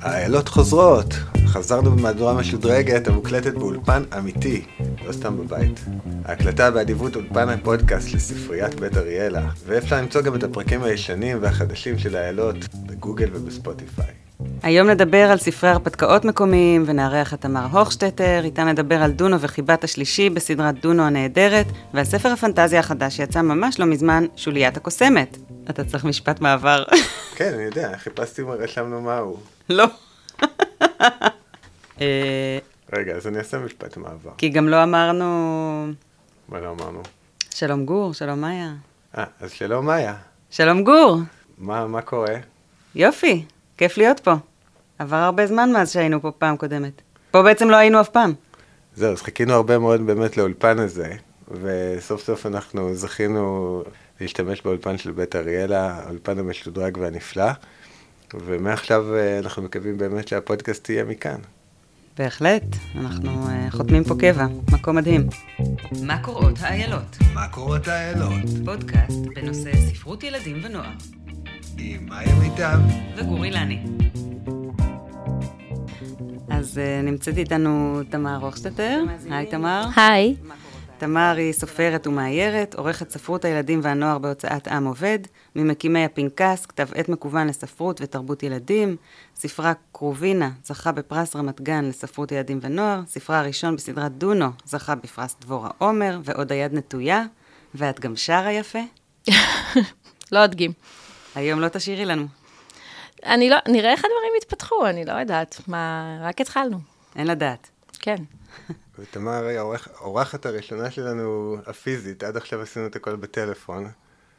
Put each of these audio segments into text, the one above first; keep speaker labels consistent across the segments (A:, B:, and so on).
A: האיילות חוזרות. חזרנו במהדורה משודרגת המוקלטת באולפן אמיתי, לא סתם בבית. ההקלטה באדיבות אולפן הפודקאסט לספריית בית אריאלה, ואפשר למצוא גם את הפרקים הישנים והחדשים של האיילות בגוגל ובספוטיפיי.
B: היום נדבר על ספרי הרפתקאות מקומיים, ונארח את תמר הוכשטטר, איתה נדבר על דונו וחיבת השלישי בסדרת דונו הנהדרת, ועל ספר הפנטזיה החדש שיצא ממש לא מזמן, שוליית הקוסמת. אתה צריך משפט מעבר.
A: כן, אני יודע, חיפשתי מה רשמנו מהו.
B: לא. אה,
A: רגע, אז אני אעשה משפט מעבר.
B: כי גם לא אמרנו
A: מה לא אמרנו?
B: שלום גור, שלום מאיה.
A: אה, אז שלום מאיה.
B: שלום גור.
A: מה, מה קורה?
B: יופי, כיף להיות פה. עבר הרבה זמן מאז שהיינו פה פעם קודמת. פה בעצם לא היינו אף פעם.
A: זהו, אז חיכינו הרבה מאוד באמת לאולפן הזה, וסוף סוף אנחנו זכינו להשתמש באולפן של בית אריאלה, האולפן המשודרג והנפלא, ומעכשיו אה, אנחנו מקווים באמת שהפודקאסט יהיה מכאן.
B: בהחלט, אנחנו uh, חותמים פה קבע, מקום מדהים. מה קורות האיילות?
A: מה קורות האיילות?
B: פודקאסט בנושא ספרות ילדים ונוער.
A: עם מאיה מיטב.
B: וגורי לני. אז uh, נמצאת איתנו תמר רוכשטטר. היי תמר.
C: היי.
B: תמר היא סופרת ומאיירת, עורכת ספרות הילדים והנוער בהוצאת עם עובד, ממקימי הפנקס, כתב עת מקוון לספרות ותרבות ילדים, ספרה קרובינה זכה בפרס רמת גן לספרות ילדים ונוער, ספרה הראשון בסדרת דונו זכה בפרס דבורה עומר, ועוד היד נטויה, ואת גם שרה יפה.
C: לא אדגים.
B: היום לא תשאירי לנו,
C: אני לא, נראה איך הדברים יתפתחו, אני לא יודעת. מה, רק התחלנו.
B: אין לדעת.
C: כן.
A: ותמר היא האורח- האורחת הראשונה שלנו הפיזית, עד עכשיו עשינו את הכל בטלפון.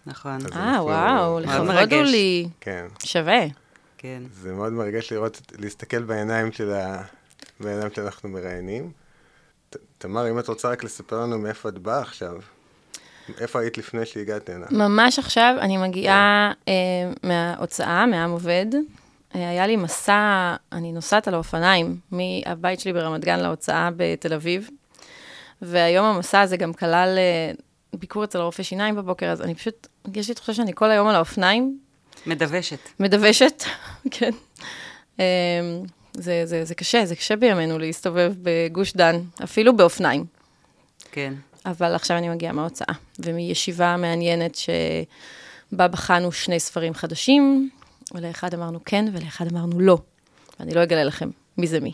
B: נכון,
C: אה, וואו, לכבוד
B: מרגש.
C: הוא לי.
A: כן,
C: שווה.
B: כן.
A: זה מאוד מרגש לראות, להסתכל בעיניים של ה... בעיניים שאנחנו מראיינים. ת- תמר, אם את רוצה רק לספר לנו מאיפה את באה עכשיו, איפה היית לפני שהגעת הנה?
C: ממש עכשיו אני מגיעה אה, מההוצאה, מעם עובד. היה לי מסע, אני נוסעת על האופניים מהבית שלי ברמת גן להוצאה בתל אביב, והיום המסע הזה גם כלל אה, ביקור אצל רופא שיניים בבוקר, אז אני פשוט, יש לי תחושה שאני כל היום על האופניים,
B: מדוושת.
C: מדוושת, כן. אמ, זה, זה, זה קשה, זה קשה בימינו להסתובב בגוש דן, אפילו באופניים.
B: כן.
C: אבל עכשיו אני מגיעה מההוצאה, ומישיבה מעניינת שבה בחנו שני ספרים חדשים, ולאחד אמרנו כן, ולאחד אמרנו לא. ואני לא אגלה לכם מי זה מי.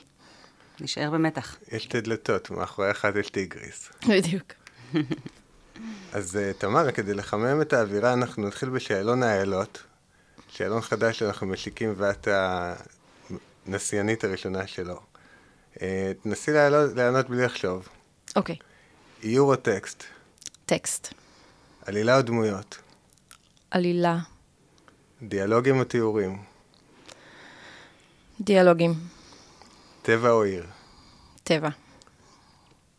B: נשאר במתח.
A: יש שתי דלתות, מאחורי אחת יש טיגריס.
C: בדיוק.
A: אז אה, תמר, כדי לחמם את האווירה, אנחנו נתחיל בשאלון האיילות. שאלון חדש שאנחנו משיקים ואת הנסיינית הראשונה שלו. אה, תנסי לענות בלי לחשוב.
C: אוקיי,
A: איור או טקסט?
C: טקסט.
A: עלילה או דמויות?
C: עלילה,
A: דיאלוגים או תיאורים?
C: דיאלוגים,
A: טבע או עיר?
C: טבע.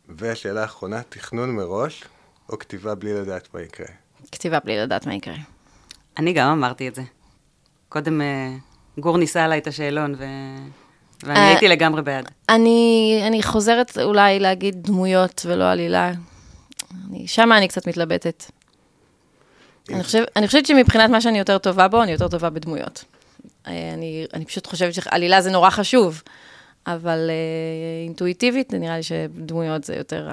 A: והשאלה האחרונה, תכנון מראש או כתיבה בלי לדעת מה יקרה?
C: כתיבה בלי לדעת מה יקרה.
B: אני גם אמרתי את זה. קודם אה, גור ניסה עליי את השאלון, ו... ואני
C: אה,
B: הייתי לגמרי בעד.
C: אני, אני חוזרת אולי להגיד דמויות ולא עלילה. אני, שמה אני קצת מתלבטת. אני, חושב, אני חושבת שמבחינת מה שאני יותר טובה בו, אני יותר טובה בדמויות. אה, אני, אני פשוט חושבת שעלילה זה נורא חשוב, אבל אה, אינטואיטיבית, נראה לי שדמויות זה יותר,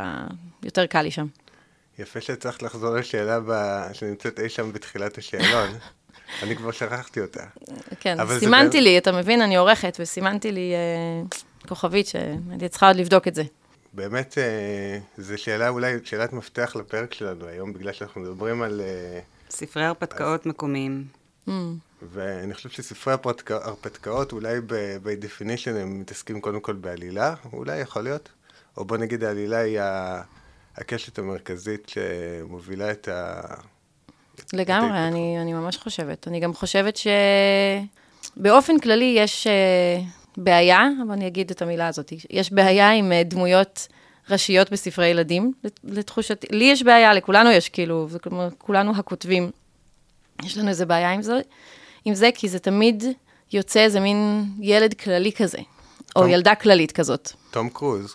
C: יותר קל לי שם.
A: יפה שהצלחת לחזור לשאלה ב... שנמצאת אי שם בתחילת השאלון. אני כבר שכחתי אותה.
C: כן, סימנתי לי, אתה מבין, אני עורכת, וסימנתי לי אה, כוכבית שהייתי צריכה עוד לבדוק את זה.
A: באמת, אה, זו שאלה אולי, שאלת מפתח לפרק שלנו היום, בגלל שאנחנו מדברים על... אה,
B: ספרי הרפתקאות מקומיים.
C: Mm,
A: ואני חושב שספרי הרפתקאות, אולי ב- by definition הם מתעסקים קודם כל בעלילה, אולי יכול להיות. או בוא נגיד העלילה היא ה- הקשת המרכזית שמובילה את ה...
C: לגמרי. אני, אני ממש חושבת. אני גם חושבת שבאופן כללי יש אה, בעיה, אבל אני אגיד את המילה הזאת, יש בעיה עם אה, דמויות ראשיות בספרי ילדים, לת- לתחושתי. לי יש בעיה, לכולנו יש, כאילו, כלומר, כולנו הכותבים. יש לנו איזה בעיה עם זה, עם זה, כי זה תמיד יוצא איזה מין ילד כללי כזה, או
A: טוב.
C: ילדה כללית כזאת.
A: תום קרוז.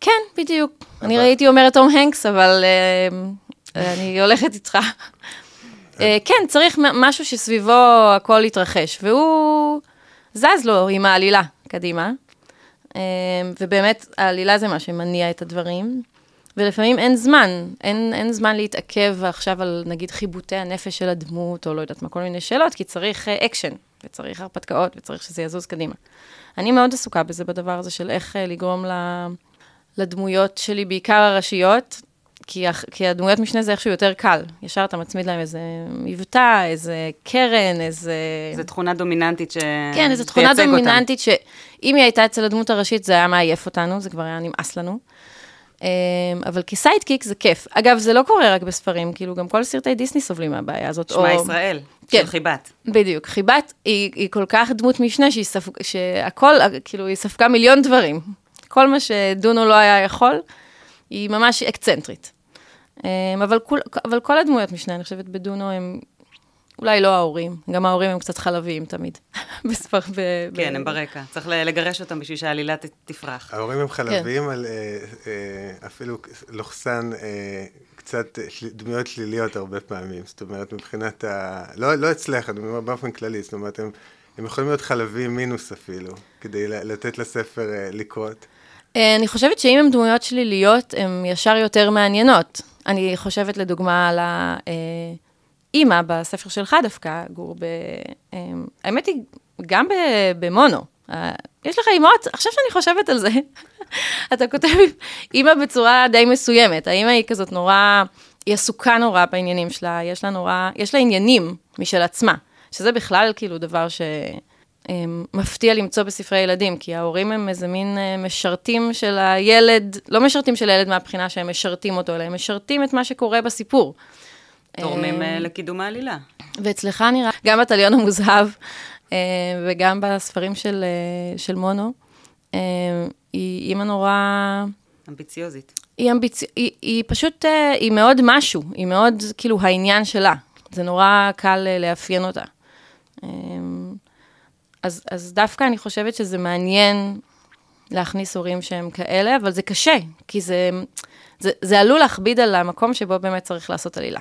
C: כן, בדיוק. אני
A: אבל-
C: הייתי אומרת תום הנקס, אבל אה, אני הולכת איתך. אה, כן, צריך משהו שסביבו הכל יתרחש, והוא... זז לו עם העלילה קדימה. אה, ובאמת, העלילה זה מה שמניע את הדברים. ולפעמים אין זמן, אין, אין זמן להתעכב עכשיו על נגיד חיבוטי הנפש של הדמות, או לא יודעת מה, כל מיני שאלות, כי צריך אקשן, וצריך הרפתקאות, וצריך שזה יזוז קדימה. אני מאוד עסוקה בזה, בדבר הזה של איך לגרום לדמויות שלי, בעיקר הראשיות, כי, כי הדמויות משנה זה איכשהו יותר קל. ישר אתה מצמיד להם איזה מבטא, איזה קרן, איזה...
B: איזה תכונה דומיננטית ש...
C: כן, איזו תכונה דומיננטית אותם. שאם היא הייתה אצל הדמות הראשית, זה היה מעייף אותנו, זה כבר היה נמאס לנו. אמ, אבל כסיידקיק זה כיף. אגב, זה לא קורה רק בספרים, כאילו, גם כל סרטי דיסני סובלים מהבעיה הזאת.
B: שמע או... ישראל, כן, של חיבת.
C: בדיוק. חיבת היא, היא כל כך דמות משנה, שהיא ספ... שהכל, כאילו, היא ספגה מיליון דברים. כל מה שדונו לא היה יכול, היא ממש אקצנטרית. אמ, אבל, כל, אבל כל הדמויות משנה, אני חושבת, בדונו הם אולי לא ההורים, גם ההורים הם קצת חלביים תמיד. בספר... ב,
B: כן, ב... הם ברקע. צריך לגרש אותם בשביל שהעלילה תפרח.
A: ההורים הם חלביים כן. על אה, אה, אפילו לוחסן אה, קצת דמויות שליליות הרבה פעמים. זאת אומרת, מבחינת ה... לא, לא אצלך, אני אומר באופן כללי, זאת אומרת, הם, הם יכולים להיות חלביים מינוס אפילו, כדי לתת לספר לקרות.
C: אני חושבת שאם הם דמויות שליליות, הן ישר יותר מעניינות. אני חושבת לדוגמה על ה... אימא בספר שלך דווקא, גור, ב... אמ, האמת היא, גם במונו. אה, יש לך אימהות, עכשיו שאני חושבת על זה, אתה כותב אימא בצורה די מסוימת. האימא היא כזאת נורא, היא עסוקה נורא בעניינים שלה, יש לה נורא, יש לה עניינים משל עצמה, שזה בכלל כאילו דבר ש... אמ, מפתיע למצוא בספרי ילדים, כי ההורים הם איזה מין אה, משרתים של הילד, לא משרתים של הילד מהבחינה שהם משרתים אותו, אלא הם משרתים את מה שקורה בסיפור.
B: תורמים אה, לקידום העלילה.
C: ואצלך נראה, גם בטליון המוזהב אה, וגם בספרים של, של מונו, היא אימא נורא...
B: אמביציוזית.
C: היא, אמביצ... היא, היא פשוט, היא מאוד משהו, היא מאוד כאילו העניין שלה. זה נורא קל לאפיין אותה. אז, אז דווקא אני חושבת שזה מעניין להכניס הורים שהם כאלה, אבל זה קשה, כי זה, זה, זה עלול להכביד על המקום שבו באמת צריך לעשות עלילה.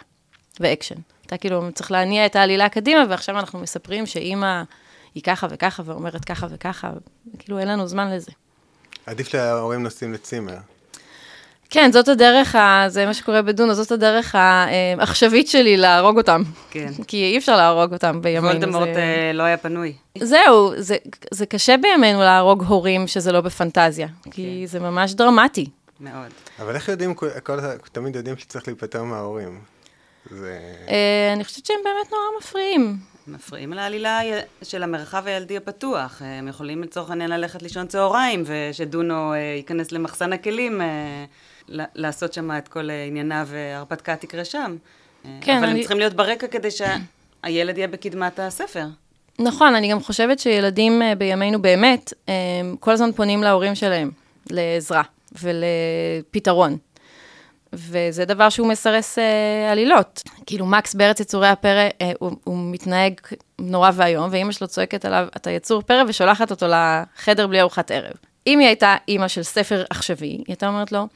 C: ואקשן. אתה כאילו צריך להניע את העלילה קדימה, ועכשיו אנחנו מספרים שאימא היא ככה וככה ואומרת ככה וככה, כאילו אין לנו זמן לזה.
A: עדיף שההורים נוסעים לצימר.
C: כן, זאת הדרך, ה... זה מה שקורה בדונו, זאת הדרך העכשווית שלי להרוג אותם. כן. כי אי אפשר להרוג אותם בימינו.
B: וולדמורט זה... אה, לא היה פנוי.
C: זהו, זה, זה קשה בימינו להרוג הורים שזה לא בפנטזיה, כן. כי זה ממש דרמטי.
B: מאוד.
A: אבל איך יודעים, כל, תמיד יודעים שצריך להיפטר מההורים. זה...
C: אה, אני חושבת שהם באמת נורא מפריעים.
B: מפריעים לעלילה של המרחב הילדי הפתוח. אה, הם יכולים לצורך העניין ללכת לישון צהריים, ושדונו אה, ייכנס למחסן הכלים, לעשות שם את כל ענייניו, והרפתקה תקרה שם. כן, אבל אני... הם צריכים להיות ברקע כדי שהילד יהיה בקדמת הספר.
C: נכון, אני גם חושבת שילדים בימינו באמת, כל הזמן פונים להורים שלהם לעזרה ולפתרון. וזה דבר שהוא מסרס אה, עלילות. כאילו, מקס בארץ יצורי הפרא, אה, הוא, הוא מתנהג נורא ואיום, ואימא שלו צועקת עליו, אתה יצור פרא, ושולחת אותו לחדר בלי ארוחת ערב. אם היא הייתה אימא של ספר עכשווי, היא הייתה אומרת לו,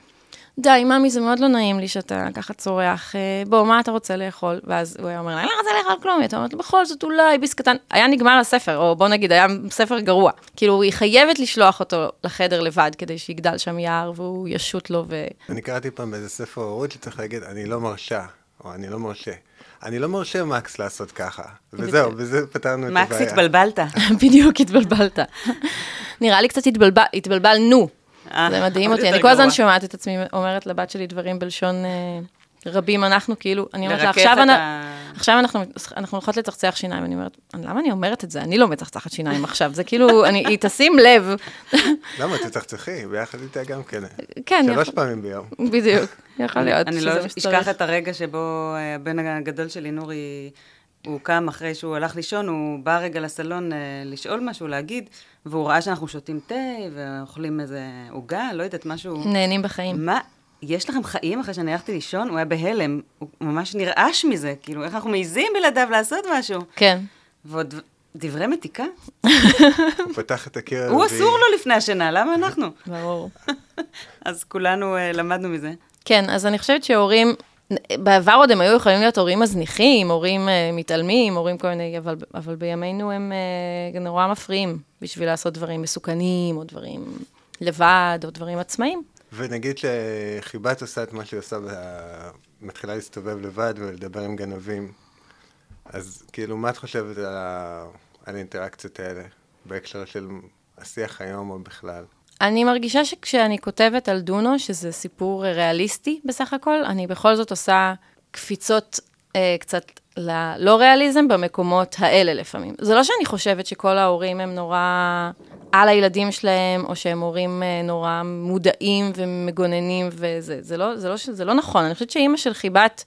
C: די, ממי, זה מאוד לא נעים לי שאתה ככה צורח, אה, בוא, מה אתה רוצה לאכול? ואז הוא היה אומר לה, אני לא רוצה לאכול כלום, היא אומרת, בכל זאת, אולי ביס קטן, היה נגמר הספר, או בוא נגיד, היה ספר גרוע. כאילו, היא חייבת לשלוח אותו לחדר לבד, כדי שיגדל שם יער, והוא ישוט לו ו...
A: אני קראתי פעם באיזה ספר הורות שצריך להגיד, אני לא מרשה, או אני לא מרשה. אני לא מרשה מקס לעשות ככה. וזהו, בזה פתרנו את הבעיה.
B: מקס התבלבלת.
C: בדיוק, התבלבלת. נראה לי קצת התבלבלנו. אה, זה מדהים אותי, אני כל הזמן שומעת את עצמי אומרת לבת שלי דברים בלשון אה, רבים, אנחנו כאילו, אני אומרת לה, עכשיו, עכשיו אנחנו, אנחנו הולכות לצחצח שיניים, אני אומרת, למה אני אומרת את זה? אני לא מצחצחת שיניים עכשיו, זה כאילו, אני, היא תשים לב.
A: למה, תצחצחי, ביחד איתה גם כן. כן. שלוש פעמים ביום.
C: בדיוק, יכול להיות.
B: אני לא אשכח את הרגע שבו אה, הבן הגדול שלי, נורי, הוא קם אחרי שהוא הלך לישון, הוא בא רגע לסלון לשאול משהו, להגיד, והוא ראה שאנחנו שותים תה ואוכלים איזה עוגה, לא יודעת, משהו...
C: נהנים בחיים.
B: מה, יש לכם חיים אחרי שאני הלכתי לישון? הוא היה בהלם, הוא ממש נרעש מזה, כאילו, איך אנחנו מעיזים בלעדיו לעשות משהו?
C: כן.
B: ועוד דברי מתיקה?
A: הוא פתח את הקיר
B: הוא אסור לו לפני השינה, למה אנחנו?
C: ברור.
B: אז כולנו uh, למדנו מזה.
C: כן, אז אני חושבת שהורים, בעבר עוד הם היו יכולים להיות הורים מזניחים, הורים uh, מתעלמים, הורים כל מיני, אבל, אבל בימינו הם uh, נורא מפריעים בשביל לעשות דברים מסוכנים, או דברים לבד, או דברים עצמאיים.
A: ונגיד שחיבת עושה את מה שהיא עושה, מתחילה להסתובב לבד ולדבר עם גנבים, אז כאילו, מה את חושבת על, ה... על האינטראקציות האלה, בהקשר של השיח היום או בכלל?
C: אני מרגישה שכשאני כותבת על דונו, שזה סיפור ריאליסטי בסך הכל, אני בכל זאת עושה קפיצות אה, קצת ללא ריאליזם במקומות האלה לפעמים. זה לא שאני חושבת שכל ההורים הם נורא על הילדים שלהם, או שהם הורים אה, נורא מודעים ומגוננים וזה. זה לא, זה לא, זה לא נכון. אני חושבת שאימא של חיבת...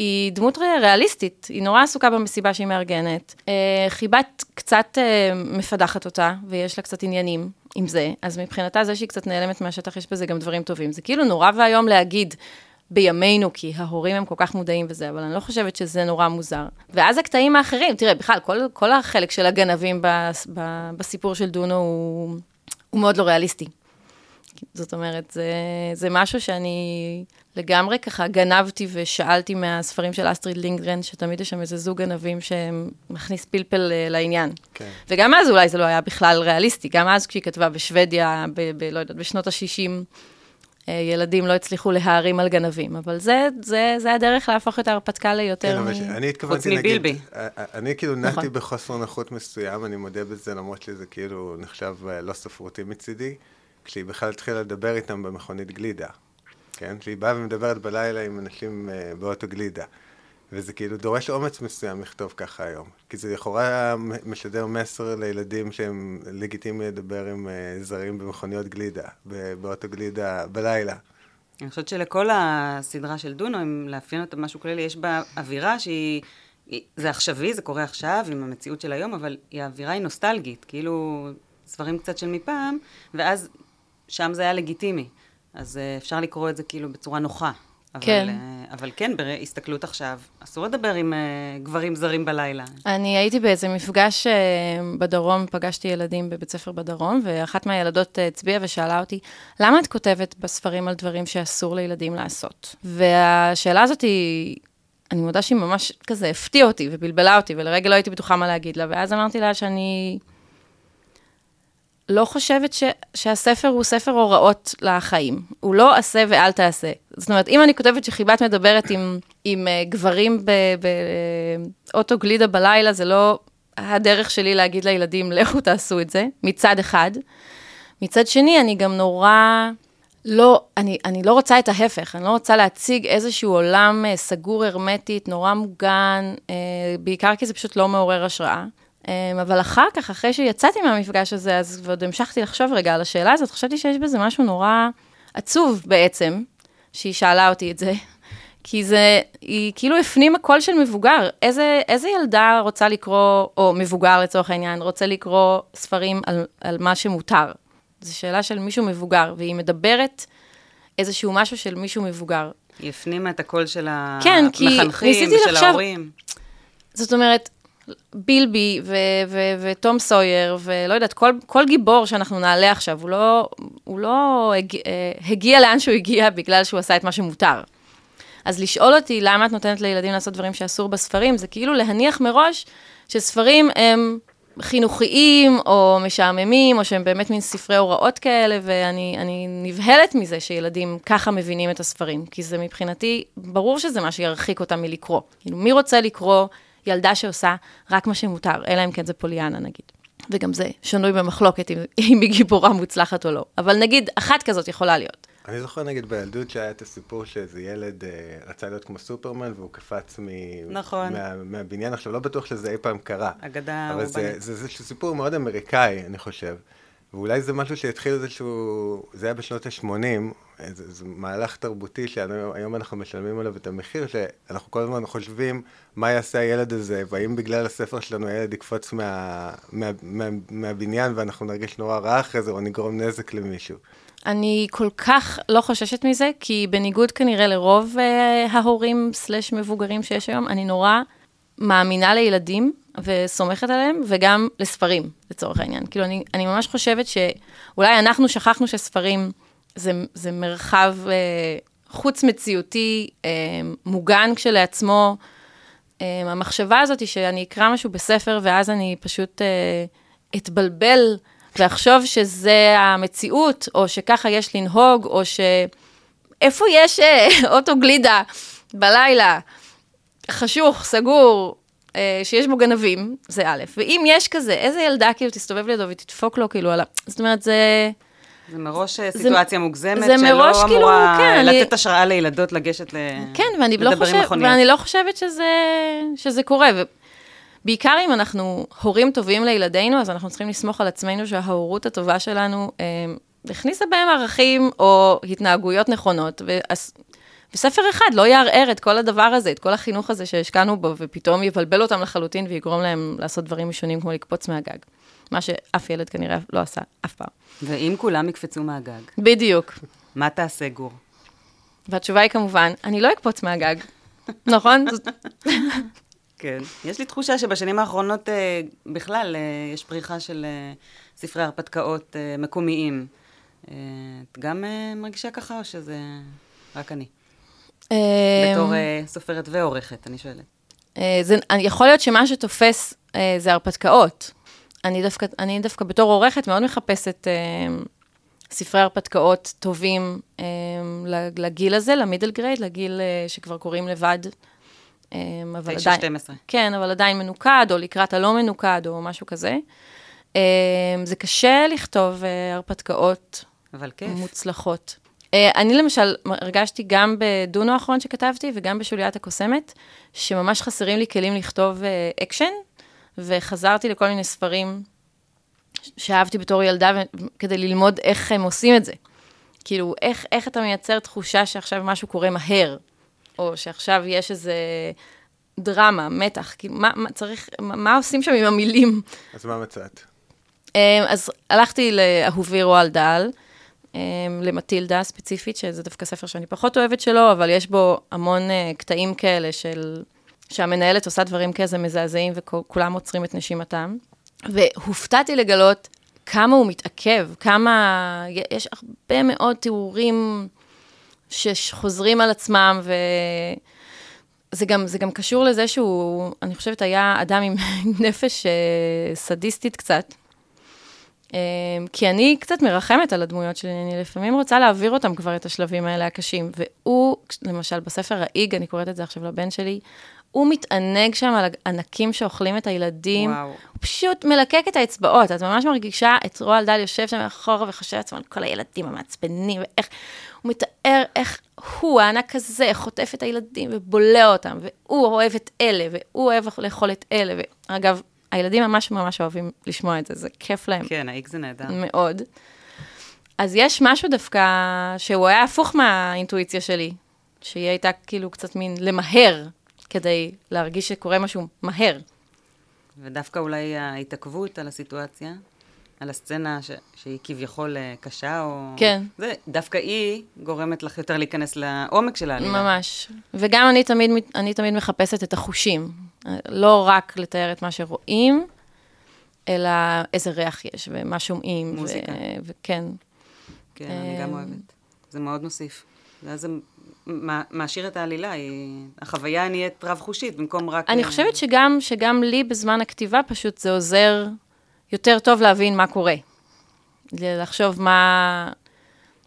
C: היא דמות ריאליסטית, היא נורא עסוקה במסיבה שהיא מארגנת. אה, חיבת קצת אה, מפדחת אותה, ויש לה קצת עניינים עם זה, אז מבחינתה זה שהיא קצת נעלמת מהשטח, יש בזה גם דברים טובים. זה כאילו נורא ואיום להגיד בימינו, כי ההורים הם כל כך מודעים וזה, אבל אני לא חושבת שזה נורא מוזר. ואז הקטעים האחרים, תראה, בכלל, כל, כל החלק של הגנבים בסיפור של דונו הוא, הוא מאוד לא ריאליסטי. זאת אומרת, זה, זה משהו שאני לגמרי ככה גנבתי ושאלתי מהספרים של אסטריד לינגרן, שתמיד יש שם איזה זוג גנבים שמכניס פלפל אה, לעניין. כן. וגם אז אולי זה לא היה בכלל ריאליסטי, גם אז כשהיא כתבה בשוודיה, ב, ב, לא יודעת, בשנות ה-60, אה, ילדים לא הצליחו להערים על גנבים, אבל זה, זה, זה הדרך להפוך את ההרפתקה ליותר
A: כן, מ... אני התכוונתי, נגיד, אה, אני כאילו נעתי נכון. בחוסר נוחות מסוים, אני מודה בזה, למרות שזה כאילו נחשב לא ספרותי מצידי, כשהיא בכלל התחילה לדבר איתם במכונית גלידה. כן? שהיא באה ומדברת בלילה עם אנשים uh, באוטו גלידה. וזה כאילו דורש אומץ מסוים לכתוב ככה היום. כי זה לכאורה משדר מסר לילדים שהם לגיטימי לדבר עם uh, זרים במכוניות גלידה, באוטו גלידה בלילה.
B: אני חושבת שלכל הסדרה של דונו, אם לאפיין אותה משהו כללי, יש בה אווירה שהיא... זה עכשווי, זה קורה עכשיו עם המציאות של היום, אבל האווירה היא נוסטלגית, כאילו ספרים קצת של מפעם, ואז שם זה היה לגיטימי. אז אה, אפשר לקרוא את זה כאילו בצורה נוחה. אבל, כן. אה, אבל כן, בהסתכלות עכשיו, אסור לדבר עם uh, גברים זרים בלילה.
C: אני הייתי באיזה מפגש בדרום, פגשתי ילדים בבית ספר בדרום, ואחת מהילדות הצביעה ושאלה אותי, למה את כותבת בספרים על דברים שאסור לילדים לעשות? והשאלה הזאת היא... אני מודה שהיא ממש כזה הפתיעה אותי ובלבלה אותי, ולרגע לא הייתי בטוחה מה להגיד לה, ואז אמרתי לה שאני לא חושבת ש, שהספר הוא ספר הוראות לחיים. הוא לא עשה ואל תעשה. זאת אומרת, אם אני כותבת שחיבת מדברת עם, עם uh, גברים באוטו גלידה בלילה, זה לא הדרך שלי להגיד לילדים, לכו תעשו את זה, מצד אחד. מצד שני, אני גם נורא... לא, אני, אני לא רוצה את ההפך, אני לא רוצה להציג איזשהו עולם uh, סגור הרמטית, נורא מוגן, uh, בעיקר כי זה פשוט לא מעורר השראה. אמ, אבל אחר כך, אחרי שיצאתי מהמפגש הזה, אז ועוד המשכתי לחשוב רגע על השאלה הזאת, חשבתי שיש בזה משהו נורא עצוב בעצם, שהיא שאלה אותי את זה. כי זה, היא כאילו הפנימה קול של מבוגר. איזה, איזה ילדה רוצה לקרוא, או מבוגר לצורך העניין, רוצה לקרוא ספרים על, על מה שמותר? זו שאלה של מישהו מבוגר, והיא מדברת איזשהו משהו של מישהו מבוגר.
B: היא הפנימה את הקול של כן, המחנכים ושל ההורים.
C: זאת אומרת, בילבי ותום סויר, ולא יודעת, כל, כל גיבור שאנחנו נעלה עכשיו, הוא לא, הוא לא הג, אה, הגיע לאן שהוא הגיע בגלל שהוא עשה את מה שמותר. אז לשאול אותי למה את נותנת לילדים לעשות דברים שאסור בספרים, זה כאילו להניח מראש שספרים הם חינוכיים או משעממים, או שהם באמת מין ספרי הוראות כאלה, ואני נבהלת מזה שילדים ככה מבינים את הספרים, כי זה מבחינתי, ברור שזה מה שירחיק אותם מלקרוא. כאילו, מי רוצה לקרוא ילדה שעושה רק מה שמותר, אלא אם כן זה פוליאנה נגיד. וגם זה שנוי במחלוקת אם, אם היא גיבורה מוצלחת או לא. אבל נגיד, אחת כזאת יכולה להיות.
A: אני זוכר נגיד בילדות שהיה את הסיפור שאיזה ילד אה, רצה להיות כמו סופרמן והוא קפץ מ...
B: נכון.
A: מה, מהבניין, עכשיו לא בטוח שזה אי פעם קרה.
B: אגדה
A: אבל זה, זה, זה, זה סיפור מאוד אמריקאי, אני חושב. ואולי זה משהו שהתחיל איזשהו, זה היה בשנות ה-80, זה, זה מהלך תרבותי שהיום אנחנו משלמים עליו את המחיר, שאנחנו כל הזמן חושבים מה יעשה הילד הזה, והאם בגלל הספר שלנו הילד יקפוץ מה, מה, מה, מהבניין ואנחנו נרגיש נורא רע אחרי זה, או נגרום נזק למישהו.
C: אני כל כך לא חוששת מזה, כי בניגוד כנראה לרוב uh, ההורים סלש מבוגרים שיש היום, אני נורא מאמינה לילדים וסומכת עליהם, וגם לספרים, לצורך העניין. כאילו, אני, אני ממש חושבת שאולי אנחנו שכחנו שספרים זה, זה מרחב אה, חוץ-מציאותי, אה, מוגן כשלעצמו. אה, המחשבה הזאת היא שאני אקרא משהו בספר, ואז אני פשוט אה, אתבלבל ואחשוב שזה המציאות, או שככה יש לנהוג, או ש... איפה יש אה, אוטו גלידה בלילה, חשוך, סגור, אה, שיש בו גנבים, זה א', ואם יש כזה, איזה ילדה כאילו תסתובב לידו ותדפוק לו כאילו על ה... זאת אומרת, זה...
B: זה מראש אה, סיטואציה מוגזמת,
C: זה מראש
B: שלא
C: כאילו,
B: אמורה
C: כן,
B: לתת
C: אני-
B: השראה לילדות לגשת ל...
C: כן, ואני לא, חושב. ואני לא חושבת שזה, שזה קורה. ובעיקר אם אנחנו הורים טובים לילדינו, אז אנחנו צריכים לסמוך על עצמנו שההורות הטובה שלנו אה, הכניסה בהם ערכים או התנהגויות נכונות. ואז, וספר אחד לא יערער את כל הדבר הזה, את כל החינוך הזה שהשקענו בו, ופתאום יבלבל אותם לחלוטין ויגרום להם לעשות דברים משונים כמו לקפוץ מהגג. מה שאף ילד כנראה לא עשה אף פעם.
B: ואם כולם יקפצו מהגג,
C: בדיוק.
B: מה תעשה גור?
C: והתשובה היא כמובן, אני לא אקפוץ מהגג. נכון?
B: כן. יש לי תחושה שבשנים האחרונות אה, בכלל אה, יש פריחה של אה, ספרי הרפתקאות אה, מקומיים. אה, את גם אה, מרגישה ככה, או שזה רק אני? בתור אה, סופרת ועורכת, אני שואלת.
C: אה, זה, יכול להיות שמה שתופס אה, זה הרפתקאות. אני דווקא, אני דווקא בתור עורכת מאוד מחפשת אה, ספרי הרפתקאות טובים אה, לגיל הזה, למידל גרייד, לגיל אה, שכבר קוראים לבד. אה, אבל עדיין,
B: 12.
C: כן, אבל עדיין מנוקד, או לקראת הלא מנוקד, או משהו כזה. אה, זה קשה לכתוב אה, הרפתקאות
B: אבל כיף.
C: מוצלחות. אה, אני למשל הרגשתי גם בדונו האחרון שכתבתי וגם בשוליית הקוסמת, שממש חסרים לי כלים לכתוב אה, אקשן, וחזרתי לכל מיני ספרים שאהבתי בתור ילדה כדי ללמוד איך הם עושים את זה. כאילו, איך, איך אתה מייצר תחושה שעכשיו משהו קורה מהר, או שעכשיו יש איזה דרמה, מתח, כאילו, מה, מה צריך, מה, מה עושים שם עם המילים?
A: אז מה מצאת?
C: אמ, אז הלכתי לאהובי רואלד דאל, אמ, למטילדה ספציפית, שזה דווקא ספר שאני פחות אוהבת שלו, אבל יש בו המון אה, קטעים כאלה של... שהמנהלת עושה דברים כזה מזעזעים וכולם עוצרים את נשימתם. והופתעתי לגלות כמה הוא מתעכב, כמה... יש הרבה מאוד תיאורים שחוזרים על עצמם, ו... זה גם, גם קשור לזה שהוא, אני חושבת, היה אדם עם נפש אה, סדיסטית קצת. אה, כי אני קצת מרחמת על הדמויות שלי, אני לפעמים רוצה להעביר אותם כבר את השלבים האלה הקשים. והוא, למשל, בספר האיג, אני קוראת את זה עכשיו לבן שלי, הוא מתענג שם על הענקים שאוכלים את הילדים.
B: וואו.
C: הוא פשוט מלקק את האצבעות, את ממש מרגישה את רועל דל יושב שם מאחורה וחושב לעצמו על כל הילדים המעצבנים, ואיך, הוא מתאר איך הוא, הענק הזה, חוטף את הילדים ובולע אותם, והוא אוהב את אלה, והוא אוהב לאכול את אלה, ואגב, הילדים ממש ממש אוהבים לשמוע את זה, זה כיף להם
B: כן, האיק זה נהדר.
C: מאוד. אז יש משהו דווקא, שהוא היה הפוך מהאינטואיציה שלי, שהיא הייתה כאילו קצת מין למהר, כדי להרגיש שקורה משהו מהר.
B: ודווקא אולי ההתעכבות על הסיטואציה, על הסצנה ש... שהיא כביכול אה, קשה, או...
C: כן.
B: זה, דווקא היא גורמת לך יותר להיכנס לעומק של העלילה.
C: ממש. וגם אני תמיד, אני תמיד מחפשת את החושים. לא רק לתאר את מה שרואים, אלא איזה ריח יש, ומה שומעים.
B: מוזיקה.
C: ו- וכן.
B: כן, אני גם
C: אמ,
B: אוהבת. זה מאוד מוסיף. ואז זה מעשיר את העלילה, היא... החוויה נהיית רב-חושית, במקום רק...
C: אני
B: אה,
C: חושבת שגם, שגם לי בזמן הכתיבה פשוט זה עוזר יותר טוב להבין מה קורה. לחשוב מה,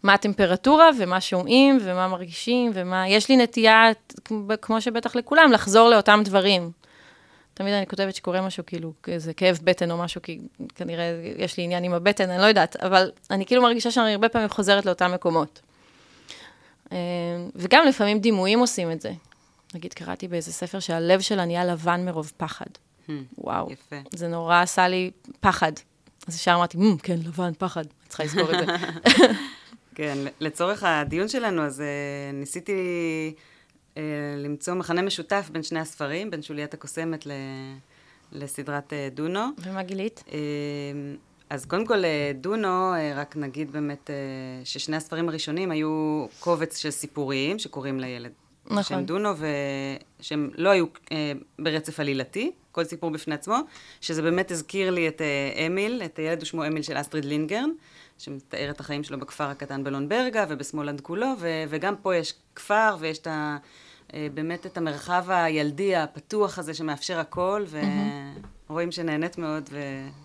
C: מה הטמפרטורה ומה שומעים ומה מרגישים ומה... יש לי נטייה, כמו שבטח לכולם, לחזור לאותם דברים. תמיד אני כותבת שקורה משהו, כאילו, איזה כאב בטן או משהו, כי כנראה יש לי עניין עם הבטן, אני לא יודעת, אבל אני כאילו מרגישה שאני הרבה פעמים חוזרת לאותם מקומות. אה, וגם לפעמים דימויים עושים את זה. נגיד, קראתי באיזה ספר שהלב שלה נהיה לבן מרוב פחד.
B: Hmm,
C: וואו.
B: יפה.
C: זה נורא עשה לי פחד. אז ישר אמרתי, "מ, כן, לבן, פחד. אני צריכה לזכור את זה.
B: כן, לצורך הדיון שלנו, אז uh, ניסיתי uh, למצוא מכנה משותף בין שני הספרים, בין שוליית הקוסמת ל... לסדרת uh, דונו.
C: ומה גילית?
B: Uh, אז קודם כל, אה, דונו, אה, רק נגיד באמת אה, ששני הספרים הראשונים היו קובץ של סיפורים שקוראים לילד
C: נכון.
B: בשם דונו, ושהם לא היו ברצף עלילתי, כל סיפור בפני עצמו, שזה באמת הזכיר לי את אמיל, את הילד ושמו אמיל של אסטריד לינגרן, שמתאר את החיים שלו בכפר הקטן בלונברגה ובשמאלנד כולו, ו- וגם פה יש כפר ויש את ה... באמת את המרחב הילדי הפתוח הזה שמאפשר הכל, ורואים שנהנית מאוד,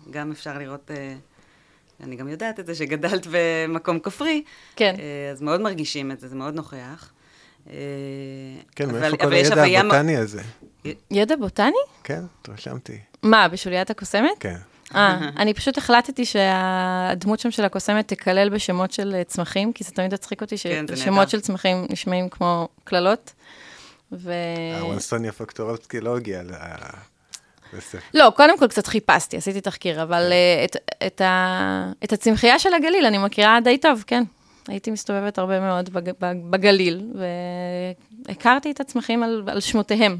B: וגם אפשר לראות, אה, אני גם יודעת את זה, שגדלת במקום כפרי,
C: כן.
B: אה, אז מאוד מרגישים את זה, זה מאוד נוכח. אה,
A: כן,
B: אבל-
A: מאיפה כל הידע הבוטני הזה?
C: ידע בוטני?
A: כן, התרשמתי.
C: מה, בשוליית הקוסמת?
A: כן.
C: אה, אני פשוט החלטתי שהדמות שם של הקוסמת תיכלל בשמות של צמחים, כי זה תמיד הצחיק אותי
B: כן,
C: ששמות. של צמחים נשמעים כמו קללות. ו...
A: הוונסוניה פקטורלסקי לא הגיע ל-.
C: לא, קודם כל קצת חיפשתי, עשיתי תחקיר, אבל אה, את, את, ה, את הצמחייה של הגליל אני מכירה די טוב, כן. הייתי מסתובבת הרבה מאוד בג, בג- בגליל, והכרתי את הצמחים על, על שמותיהם.